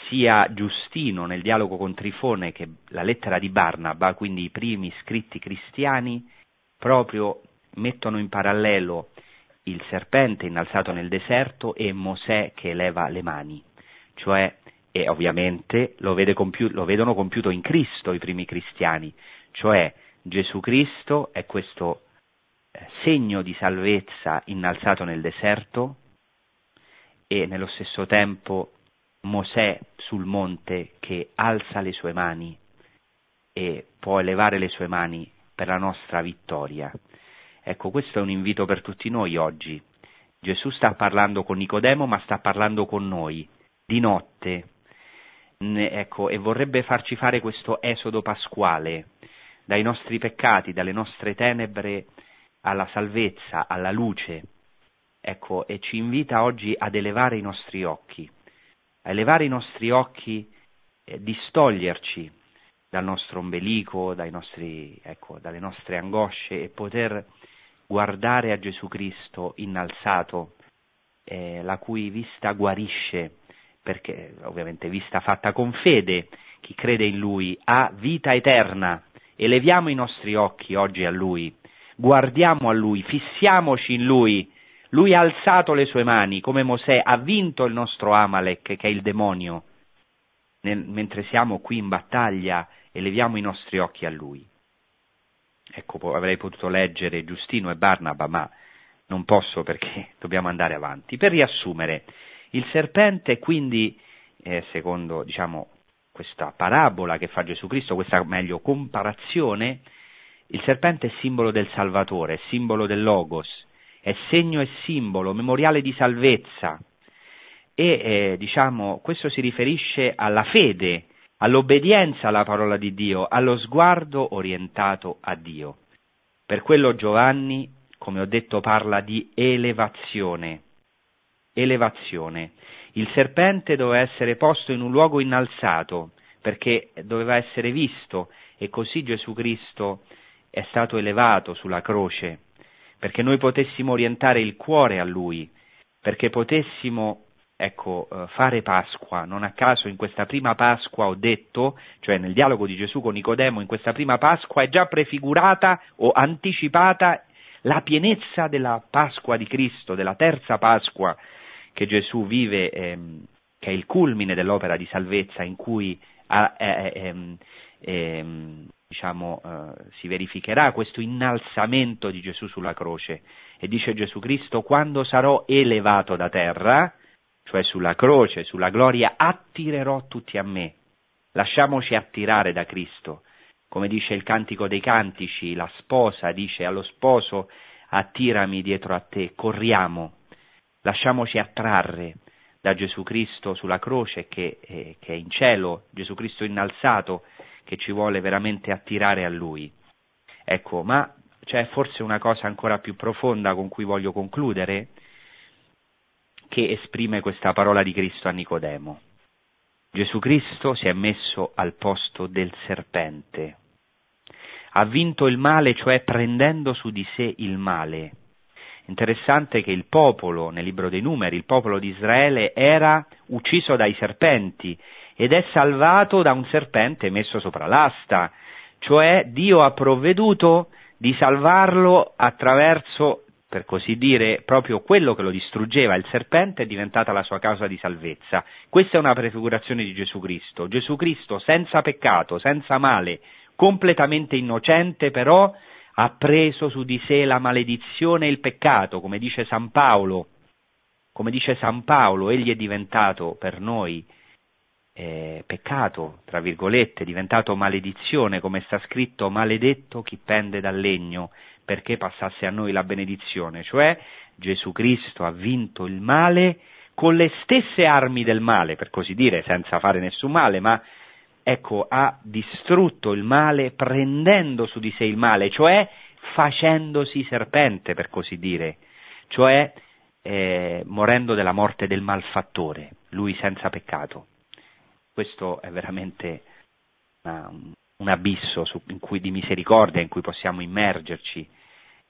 sia Giustino nel dialogo con Trifone che la lettera di Barnaba, quindi i primi scritti cristiani, proprio mettono in parallelo il serpente innalzato nel deserto e Mosè che eleva le mani, cioè e ovviamente lo, vede compiu- lo vedono compiuto in Cristo i primi cristiani, cioè Gesù Cristo è questo eh, segno di salvezza innalzato nel deserto e nello stesso tempo Mosè sul monte che alza le sue mani e può elevare le sue mani per la nostra vittoria. Ecco, questo è un invito per tutti noi oggi. Gesù sta parlando con Nicodemo, ma sta parlando con noi di notte, ecco, e vorrebbe farci fare questo esodo pasquale dai nostri peccati, dalle nostre tenebre alla salvezza, alla luce. Ecco, e ci invita oggi ad elevare i nostri occhi, a elevare i nostri occhi e distoglierci dal nostro ombelico, nostri, ecco, dalle nostre angosce e poter guardare a Gesù Cristo innalzato, eh, la cui vista guarisce, perché ovviamente vista fatta con fede, chi crede in Lui ha vita eterna. Eleviamo i nostri occhi oggi a Lui, guardiamo a Lui, fissiamoci in Lui. Lui ha alzato le sue mani, come Mosè ha vinto il nostro Amalek, che è il demonio. Nel, mentre siamo qui in battaglia, eleviamo i nostri occhi a Lui. Ecco, avrei potuto leggere Giustino e Barnaba, ma non posso perché (laughs) dobbiamo andare avanti. Per riassumere, il serpente quindi, eh, secondo diciamo, questa parabola che fa Gesù Cristo, questa meglio comparazione, il serpente è simbolo del Salvatore, è simbolo del Logos, è segno e simbolo, memoriale di salvezza. E eh, diciamo, questo si riferisce alla fede, all'obbedienza alla parola di Dio, allo sguardo orientato a Dio. Per quello Giovanni, come ho detto, parla di elevazione elevazione. Il serpente doveva essere posto in un luogo innalzato perché doveva essere visto e così Gesù Cristo è stato elevato sulla croce perché noi potessimo orientare il cuore a Lui, perché potessimo ecco, eh, fare Pasqua. Non a caso in questa prima Pasqua ho detto, cioè nel dialogo di Gesù con Nicodemo, in questa prima Pasqua è già prefigurata o anticipata la pienezza della Pasqua di Cristo, della terza Pasqua che Gesù vive, ehm, che è il culmine dell'opera di salvezza in cui ha, eh, ehm, ehm, diciamo, eh, si verificherà questo innalzamento di Gesù sulla croce. E dice Gesù Cristo, quando sarò elevato da terra, cioè sulla croce, sulla gloria, attirerò tutti a me. Lasciamoci attirare da Cristo. Come dice il Cantico dei Cantici, la sposa dice allo sposo, attirami dietro a te, corriamo, lasciamoci attrarre da Gesù Cristo sulla croce che, eh, che è in cielo, Gesù Cristo innalzato che ci vuole veramente attirare a Lui. Ecco, ma c'è forse una cosa ancora più profonda con cui voglio concludere, che esprime questa parola di Cristo a Nicodemo. Gesù Cristo si è messo al posto del serpente, ha vinto il male, cioè prendendo su di sé il male, Interessante che il popolo, nel libro dei numeri, il popolo di Israele era ucciso dai serpenti ed è salvato da un serpente messo sopra l'asta, cioè Dio ha provveduto di salvarlo attraverso per così dire, proprio quello che lo distruggeva, il serpente, è diventata la sua causa di salvezza. Questa è una prefigurazione di Gesù Cristo. Gesù Cristo senza peccato, senza male, completamente innocente, però ha preso su di sé la maledizione e il peccato, come dice San Paolo. Come dice San Paolo, egli è diventato per noi eh, peccato, tra virgolette, è diventato maledizione, come sta scritto, maledetto chi pende dal legno, perché passasse a noi la benedizione, cioè Gesù Cristo ha vinto il male con le stesse armi del male, per così dire, senza fare nessun male, ma ecco, ha distrutto il male prendendo su di sé il male, cioè facendosi serpente, per così dire, cioè eh, morendo della morte del malfattore, lui senza peccato. Questo è veramente una, un abisso su, cui, di misericordia in cui possiamo immergerci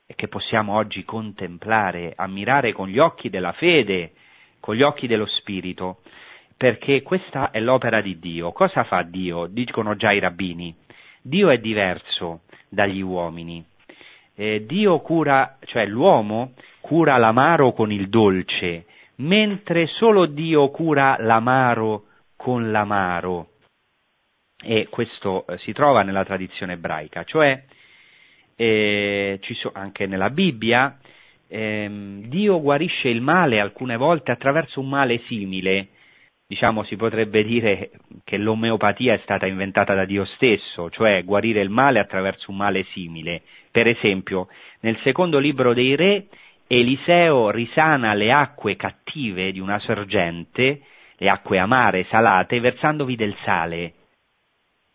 e che possiamo oggi contemplare, ammirare con gli occhi della fede, con gli occhi dello Spirito, perché questa è l'opera di Dio. Cosa fa Dio? Dicono già i rabbini. Dio è diverso dagli uomini. Eh, Dio cura, cioè l'uomo cura l'amaro con il dolce, mentre solo Dio cura l'amaro con l'amaro. E questo eh, si trova nella tradizione ebraica, cioè eh, so, anche nella Bibbia, ehm, Dio guarisce il male alcune volte attraverso un male simile. Diciamo, si potrebbe dire che l'omeopatia è stata inventata da Dio stesso, cioè guarire il male attraverso un male simile. Per esempio, nel secondo libro dei re, Eliseo risana le acque cattive di una sorgente le acque amare, salate, versandovi del sale.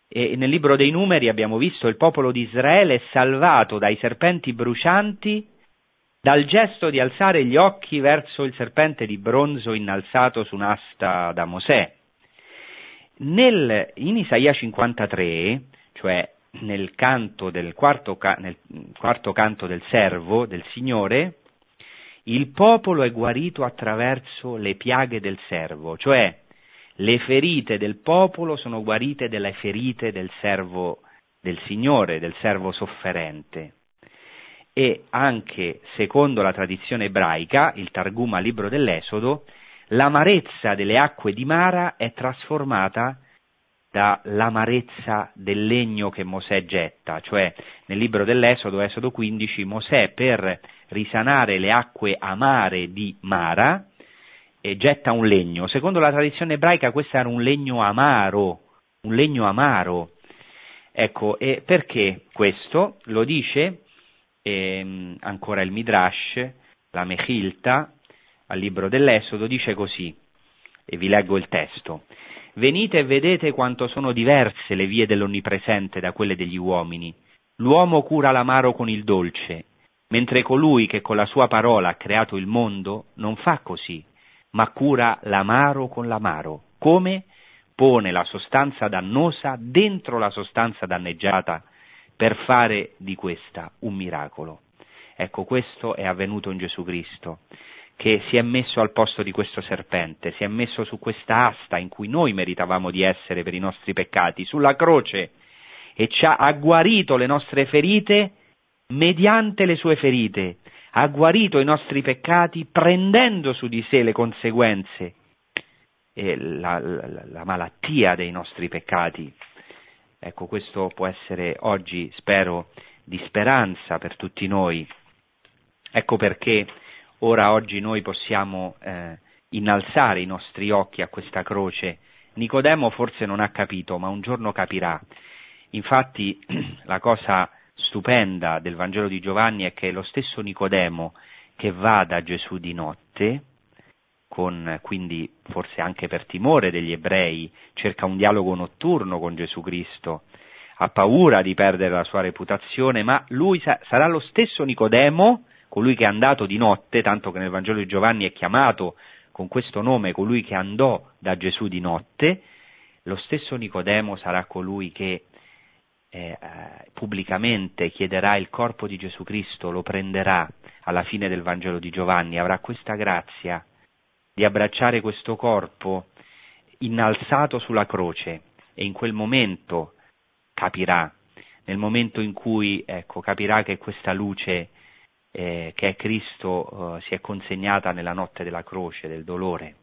E nel libro dei numeri abbiamo visto il popolo di Israele salvato dai serpenti brucianti dal gesto di alzare gli occhi verso il serpente di bronzo innalzato su un'asta da Mosè. Nel, in Isaia 53, cioè nel, canto del quarto, nel quarto canto del servo del Signore, il popolo è guarito attraverso le piaghe del servo, cioè le ferite del popolo sono guarite dalle ferite del servo del Signore, del servo sofferente. E anche secondo la tradizione ebraica, il Targuma libro dell'Esodo, l'amarezza delle acque di Mara è trasformata dall'amarezza del legno che Mosè getta, cioè nel libro dell'Esodo, Esodo 15, Mosè per risanare le acque amare di Mara e getta un legno. Secondo la tradizione ebraica questo era un legno amaro, un legno amaro. Ecco, e perché questo? Lo dice ehm, ancora il Midrash, la Mechilta, al libro dell'Esodo, dice così, e vi leggo il testo. Venite e vedete quanto sono diverse le vie dell'Onnipresente da quelle degli uomini. L'uomo cura l'amaro con il dolce, mentre colui che con la sua parola ha creato il mondo non fa così, ma cura l'amaro con l'amaro. Come? Pone la sostanza dannosa dentro la sostanza danneggiata per fare di questa un miracolo. Ecco, questo è avvenuto in Gesù Cristo che si è messo al posto di questo serpente, si è messo su questa asta in cui noi meritavamo di essere per i nostri peccati, sulla croce, e ci ha, guarito le nostre ferite mediante le sue ferite, ha guarito i nostri peccati prendendo su di sé le conseguenze, la, la, la malattia dei nostri peccati. Ecco, questo può essere oggi, spero, di speranza per tutti noi. Ecco perché Ora oggi noi possiamo eh, innalzare i nostri occhi a questa croce. Nicodemo forse non ha capito, ma un giorno capirà. Infatti (clears throat) la cosa stupenda del Vangelo di Giovanni è che lo stesso Nicodemo che va da Gesù di notte, con, quindi forse anche per timore degli ebrei, cerca un dialogo notturno con Gesù Cristo, ha paura di perdere la sua reputazione, ma lui sa- sarà lo stesso Nicodemo colui che è andato di notte, tanto che nel Vangelo di Giovanni è chiamato con questo nome colui che andò da Gesù di notte, lo stesso Nicodemo sarà colui che eh, pubblicamente chiederà il corpo di Gesù Cristo, lo prenderà alla fine del Vangelo di Giovanni, avrà questa grazia di abbracciare questo corpo innalzato sulla croce e in quel momento capirà, nel momento in cui ecco, capirà che questa luce eh, che è Cristo eh, si è consegnata nella notte della croce, del dolore.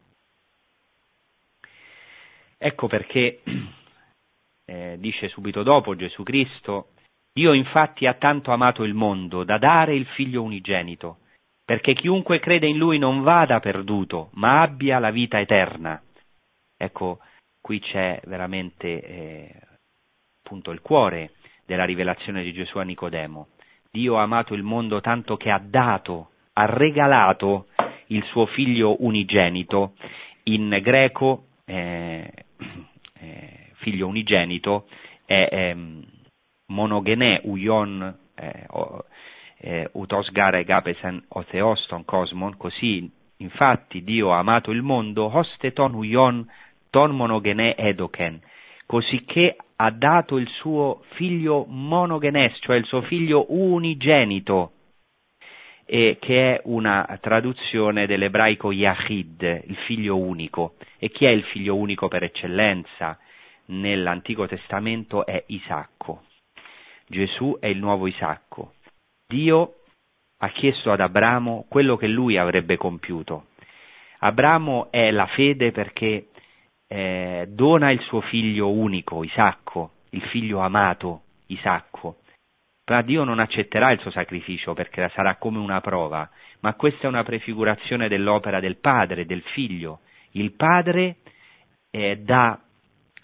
Ecco perché (clears throat) eh, dice subito dopo Gesù Cristo, Dio infatti ha tanto amato il mondo da dare il figlio unigenito, perché chiunque crede in lui non vada perduto, ma abbia la vita eterna. Ecco, qui c'è veramente eh, appunto il cuore della rivelazione di Gesù a Nicodemo. Dio ha amato il mondo tanto che ha dato, ha regalato il suo figlio unigenito, in greco eh, (clears throat) eh, figlio unigenito è eh, monogenè uion eh, eh, utosgare gapesen otheoston cosmon, così infatti Dio ha amato il mondo, hoste ton uion ton monogenè edoken, cosicché ha dato il suo figlio monogenes, cioè il suo figlio unigenito, e che è una traduzione dell'ebraico Yahid, il figlio unico. E chi è il figlio unico per eccellenza nell'Antico Testamento è Isacco. Gesù è il nuovo Isacco. Dio ha chiesto ad Abramo quello che lui avrebbe compiuto. Abramo è la fede perché eh, dona il suo figlio unico, Isacco, il figlio amato, Isacco. Ma Dio non accetterà il suo sacrificio perché sarà come una prova, ma questa è una prefigurazione dell'opera del padre, del figlio. Il padre eh, dà,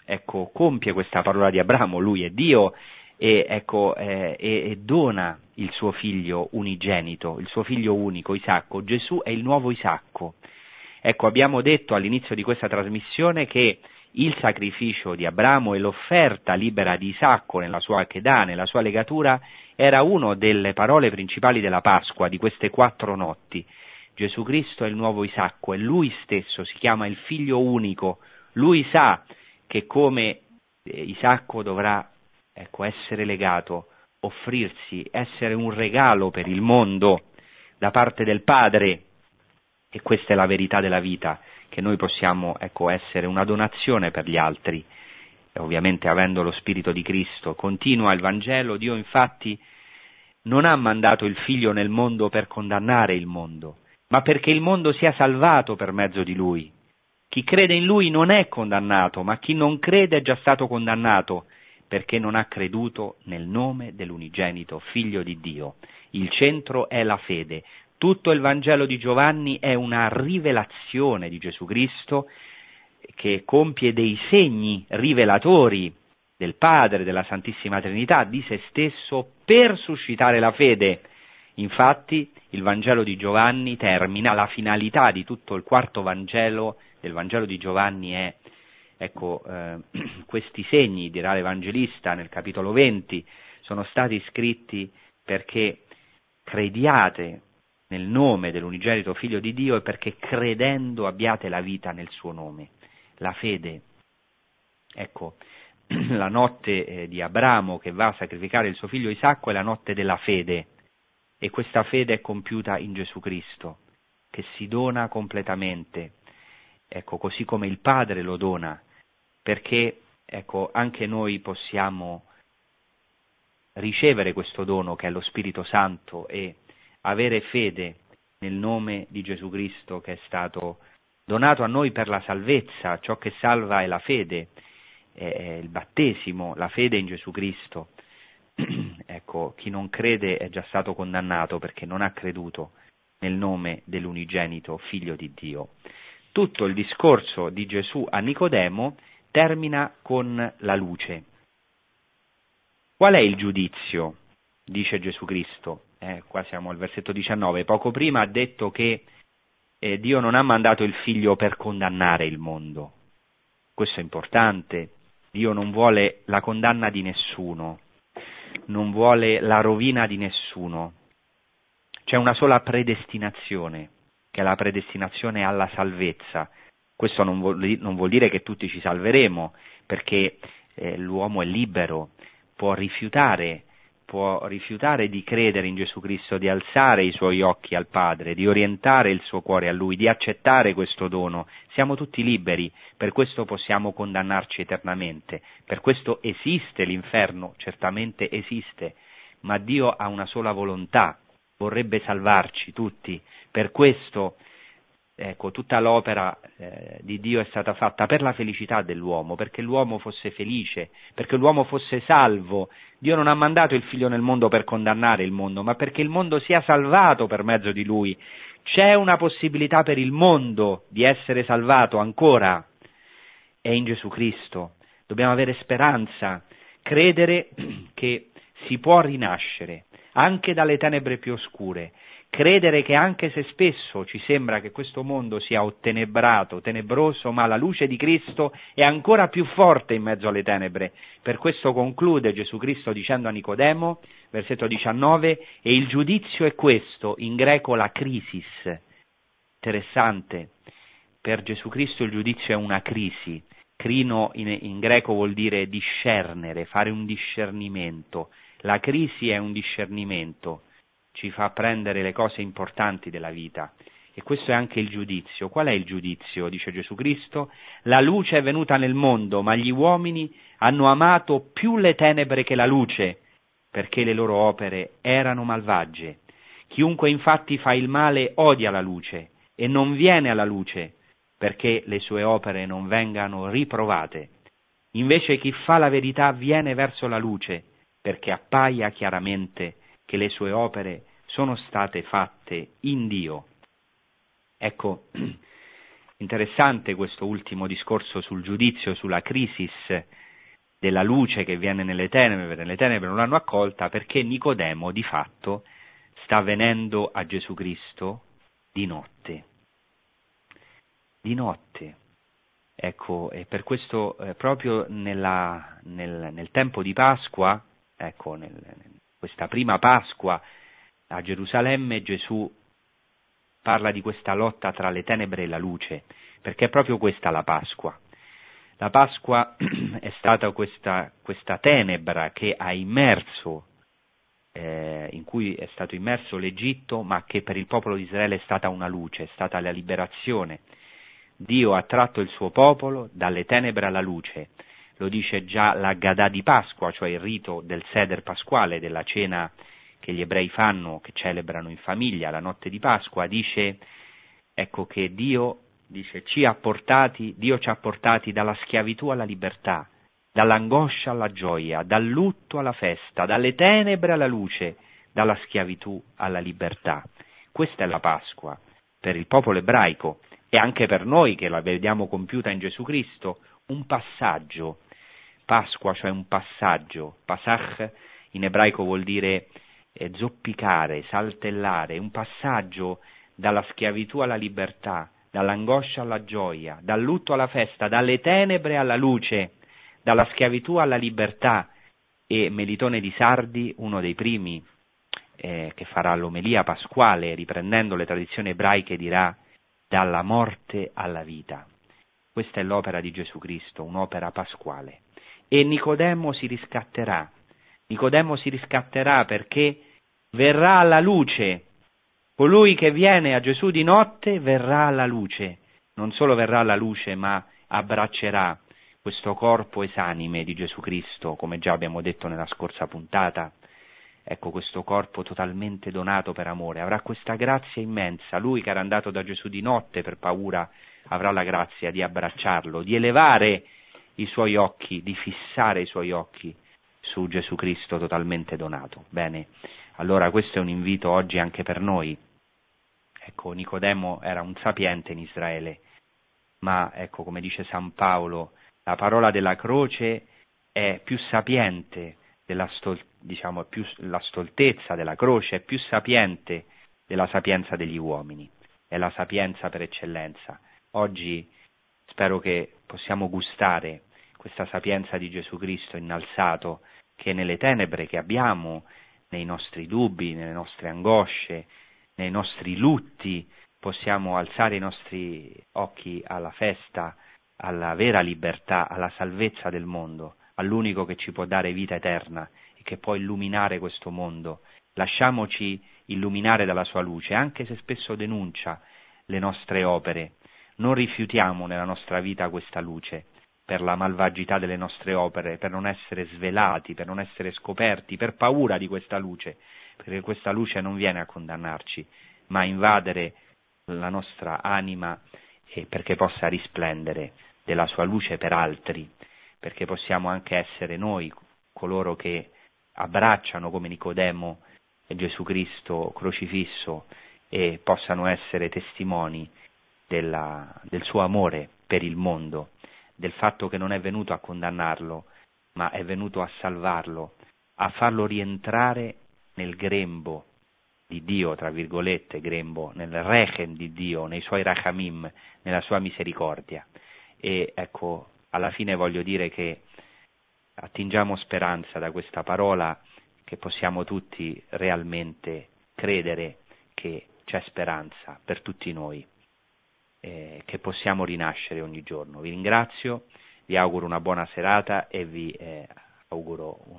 ecco, compie questa parola di Abramo, lui è Dio, e, ecco, eh, e, e dona il suo figlio unigenito, il suo figlio unico, Isacco. Gesù è il nuovo Isacco. Ecco, abbiamo detto all'inizio di questa trasmissione che il sacrificio di Abramo e l'offerta libera di Isacco nella sua Chedah, nella sua legatura, era una delle parole principali della Pasqua, di queste quattro notti. Gesù Cristo è il nuovo Isacco e lui stesso si chiama il figlio unico. Lui sa che come eh, Isacco dovrà ecco, essere legato, offrirsi, essere un regalo per il mondo da parte del Padre e questa è la verità della vita, che noi possiamo ecco, essere una donazione per gli altri, e ovviamente avendo lo Spirito di Cristo. Continua il Vangelo, Dio infatti non ha mandato il Figlio nel mondo per condannare il mondo, ma perché il mondo sia salvato per mezzo di Lui. Chi crede in Lui non è condannato, ma chi non crede è già stato condannato, perché non ha creduto nel nome dell'unigenito Figlio di Dio. Il centro è la fede. Tutto il Vangelo di Giovanni è una rivelazione di Gesù Cristo che compie dei segni rivelatori del Padre, della Santissima Trinità, di se stesso per suscitare la fede. Infatti il Vangelo di Giovanni termina, la finalità di tutto il quarto Vangelo del Vangelo di Giovanni è, ecco, eh, (clears throat) questi segni, dirà l'Evangelista nel capitolo 20, sono stati scritti perché crediate nel nome dell'unigenito Figlio di Dio e perché credendo abbiate la vita nel suo nome. La fede. Ecco, (clears throat) la notte eh, di Abramo che va a sacrificare il suo figlio Isacco è la notte della fede e questa fede è compiuta in Gesù Cristo, che si dona completamente, ecco, così come il Padre lo dona, perché ecco, anche noi possiamo ricevere questo dono che è lo Spirito Santo e avere fede nel nome di Gesù Cristo che è stato donato a noi per la salvezza, ciò che salva è la fede, è il battesimo, la fede in Gesù Cristo. (clears throat) ecco, chi non crede è già stato condannato perché non ha creduto nel nome dell'unigenito Figlio di Dio. Tutto il discorso di Gesù a Nicodemo termina con la luce. Qual è il giudizio? dice Gesù Cristo eh, qua siamo al versetto 19, poco prima ha detto che eh, Dio non ha mandato il figlio per condannare il mondo. Questo è importante. Dio non vuole la condanna di nessuno, non vuole la rovina di nessuno. C'è una sola predestinazione, che è la predestinazione alla salvezza. Questo non vuol, non vuol dire che tutti ci salveremo, perché eh, l'uomo è libero, può rifiutare può rifiutare di credere in Gesù Cristo, di alzare i suoi occhi al Padre, di orientare il suo cuore a Lui, di accettare questo dono. Siamo tutti liberi, per questo possiamo condannarci eternamente, per questo esiste l'inferno, certamente esiste, ma Dio ha una sola volontà, vorrebbe salvarci tutti. Per questo ecco, tutta l'opera eh, di Dio è stata fatta per la felicità dell'uomo, perché l'uomo fosse felice, perché l'uomo fosse salvo. Dio non ha mandato il figlio nel mondo per condannare il mondo, ma perché il mondo sia salvato per mezzo di lui. C'è una possibilità per il mondo di essere salvato ancora, è in Gesù Cristo. Dobbiamo avere speranza, credere (clears throat) che si può rinascere anche dalle tenebre più oscure, credere che anche se spesso ci sembra che questo mondo sia ottenebrato, tenebroso, ma la luce di Cristo è ancora più forte in mezzo alle tenebre. Per questo conclude Gesù Cristo dicendo a Nicodemo, versetto 19, e il giudizio è questo, in greco la crisis. Interessante, per Gesù Cristo il giudizio è una crisi. Crino in, in greco vuol dire discernere, fare un discernimento. La crisi è un discernimento ci fa prendere le cose importanti della vita. E questo è anche il giudizio. Qual è il giudizio? Dice Gesù Cristo. La luce è venuta nel mondo, ma gli uomini hanno amato più le tenebre che la luce, perché le loro opere erano malvagie. Chiunque infatti fa il male odia la luce e non viene alla luce, perché le sue opere non vengano riprovate. Invece chi fa la verità viene verso la luce, perché appaia chiaramente che le sue opere sono state fatte in Dio. Ecco, (clears throat) interessante questo ultimo discorso sul giudizio, sulla crisi della luce che viene nelle tenebre, le tenebre non l'hanno accolta perché Nicodemo di fatto sta venendo a Gesù Cristo di notte. Di notte. Ecco, e per questo eh, proprio nella, nel, nel, tempo di Pasqua, ecco, nel, questa prima Pasqua a Gerusalemme Gesù parla di questa lotta tra le tenebre e la luce, perché è proprio questa la Pasqua. La Pasqua (clears throat) è stata questa, questa tenebra che ha immerso, eh, in cui è stato immerso l'Egitto, ma che per il popolo di Israele è stata una luce, è stata la liberazione. Dio ha tratto il suo popolo dalle tenebre alla luce lo dice già la Gadà di Pasqua, cioè il rito del Seder pasquale, della cena che gli ebrei fanno, che celebrano in famiglia la notte di Pasqua, dice ecco che Dio dice, ci ha portati, Dio ci ha portati dalla schiavitù alla libertà, dall'angoscia alla gioia, dal lutto alla festa, dalle tenebre alla luce, dalla schiavitù alla libertà. Questa è la Pasqua per il popolo ebraico e anche per noi che la vediamo compiuta in Gesù Cristo, un passaggio. Pasqua, cioè un passaggio. Pasach in ebraico vuol dire eh, zoppicare, saltellare, un passaggio dalla schiavitù alla libertà, dall'angoscia alla gioia, dal lutto alla festa, dalle tenebre alla luce, dalla schiavitù alla libertà. E Melitone di Sardi, uno dei primi eh, che farà l'omelia pasquale, riprendendo le tradizioni ebraiche, dirà dalla morte alla vita. Questa è l'opera di Gesù Cristo, un'opera pasquale. E Nicodemo si riscatterà. Nicodemo si riscatterà perché verrà alla luce. Colui che viene a Gesù di notte verrà alla luce. Non solo verrà alla luce, ma abbraccerà questo corpo esanime di Gesù Cristo, come già abbiamo detto nella scorsa puntata. Ecco questo corpo totalmente donato per amore, avrà questa grazia immensa. Lui che era andato da Gesù di notte per paura avrà la grazia di abbracciarlo, di elevare i suoi occhi, di fissare i suoi occhi su Gesù Cristo totalmente donato. Bene, allora questo è un invito oggi anche per noi. Ecco, Nicodemo era un sapiente in Israele, ma ecco, come dice San Paolo, la parola della croce è più sapiente della stol- diciamo, più, la stoltezza della croce è più sapiente della sapienza degli uomini, è la sapienza per eccellenza. Oggi spero che possiamo gustare questa sapienza di Gesù Cristo innalzato che nelle tenebre che abbiamo, nei nostri dubbi, nelle nostre angosce, nei nostri lutti, possiamo alzare i nostri occhi alla festa, alla vera libertà, alla salvezza del mondo, all'unico che ci può dare vita eterna e che può illuminare questo mondo. Lasciamoci illuminare dalla sua luce, anche se spesso denuncia le nostre opere, non rifiutiamo nella nostra vita questa luce per la malvagità delle nostre opere, per non essere svelati, per non essere scoperti, per paura di questa luce. perché questa luce non viene a condannarci, ma a invadere la nostra anima perché possa risplendere della sua luce per altri, perché possiamo anche essere noi coloro che abbracciano come Nicodemo Gesù Cristo crocifisso e possano essere testimoni della, del suo amore per il mondo, del fatto che non è venuto a condannarlo, ma è venuto a salvarlo, a farlo rientrare nel grembo di Dio, tra virgolette, grembo, nel rechem di Dio, nei suoi rachamim, nella sua misericordia. E ecco, alla fine voglio dire che attingiamo speranza da questa parola che possiamo tutti realmente credere che c'è speranza per tutti noi, eh, che possiamo rinascere ogni giorno. Vi ringrazio, vi auguro una buona serata e vi eh, auguro un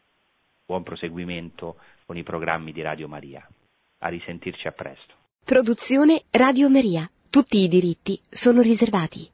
buon proseguimento con i programmi di Radio Maria. A risentirci a presto.
Produzione Radio Maria. Tutti i diritti sono riservati.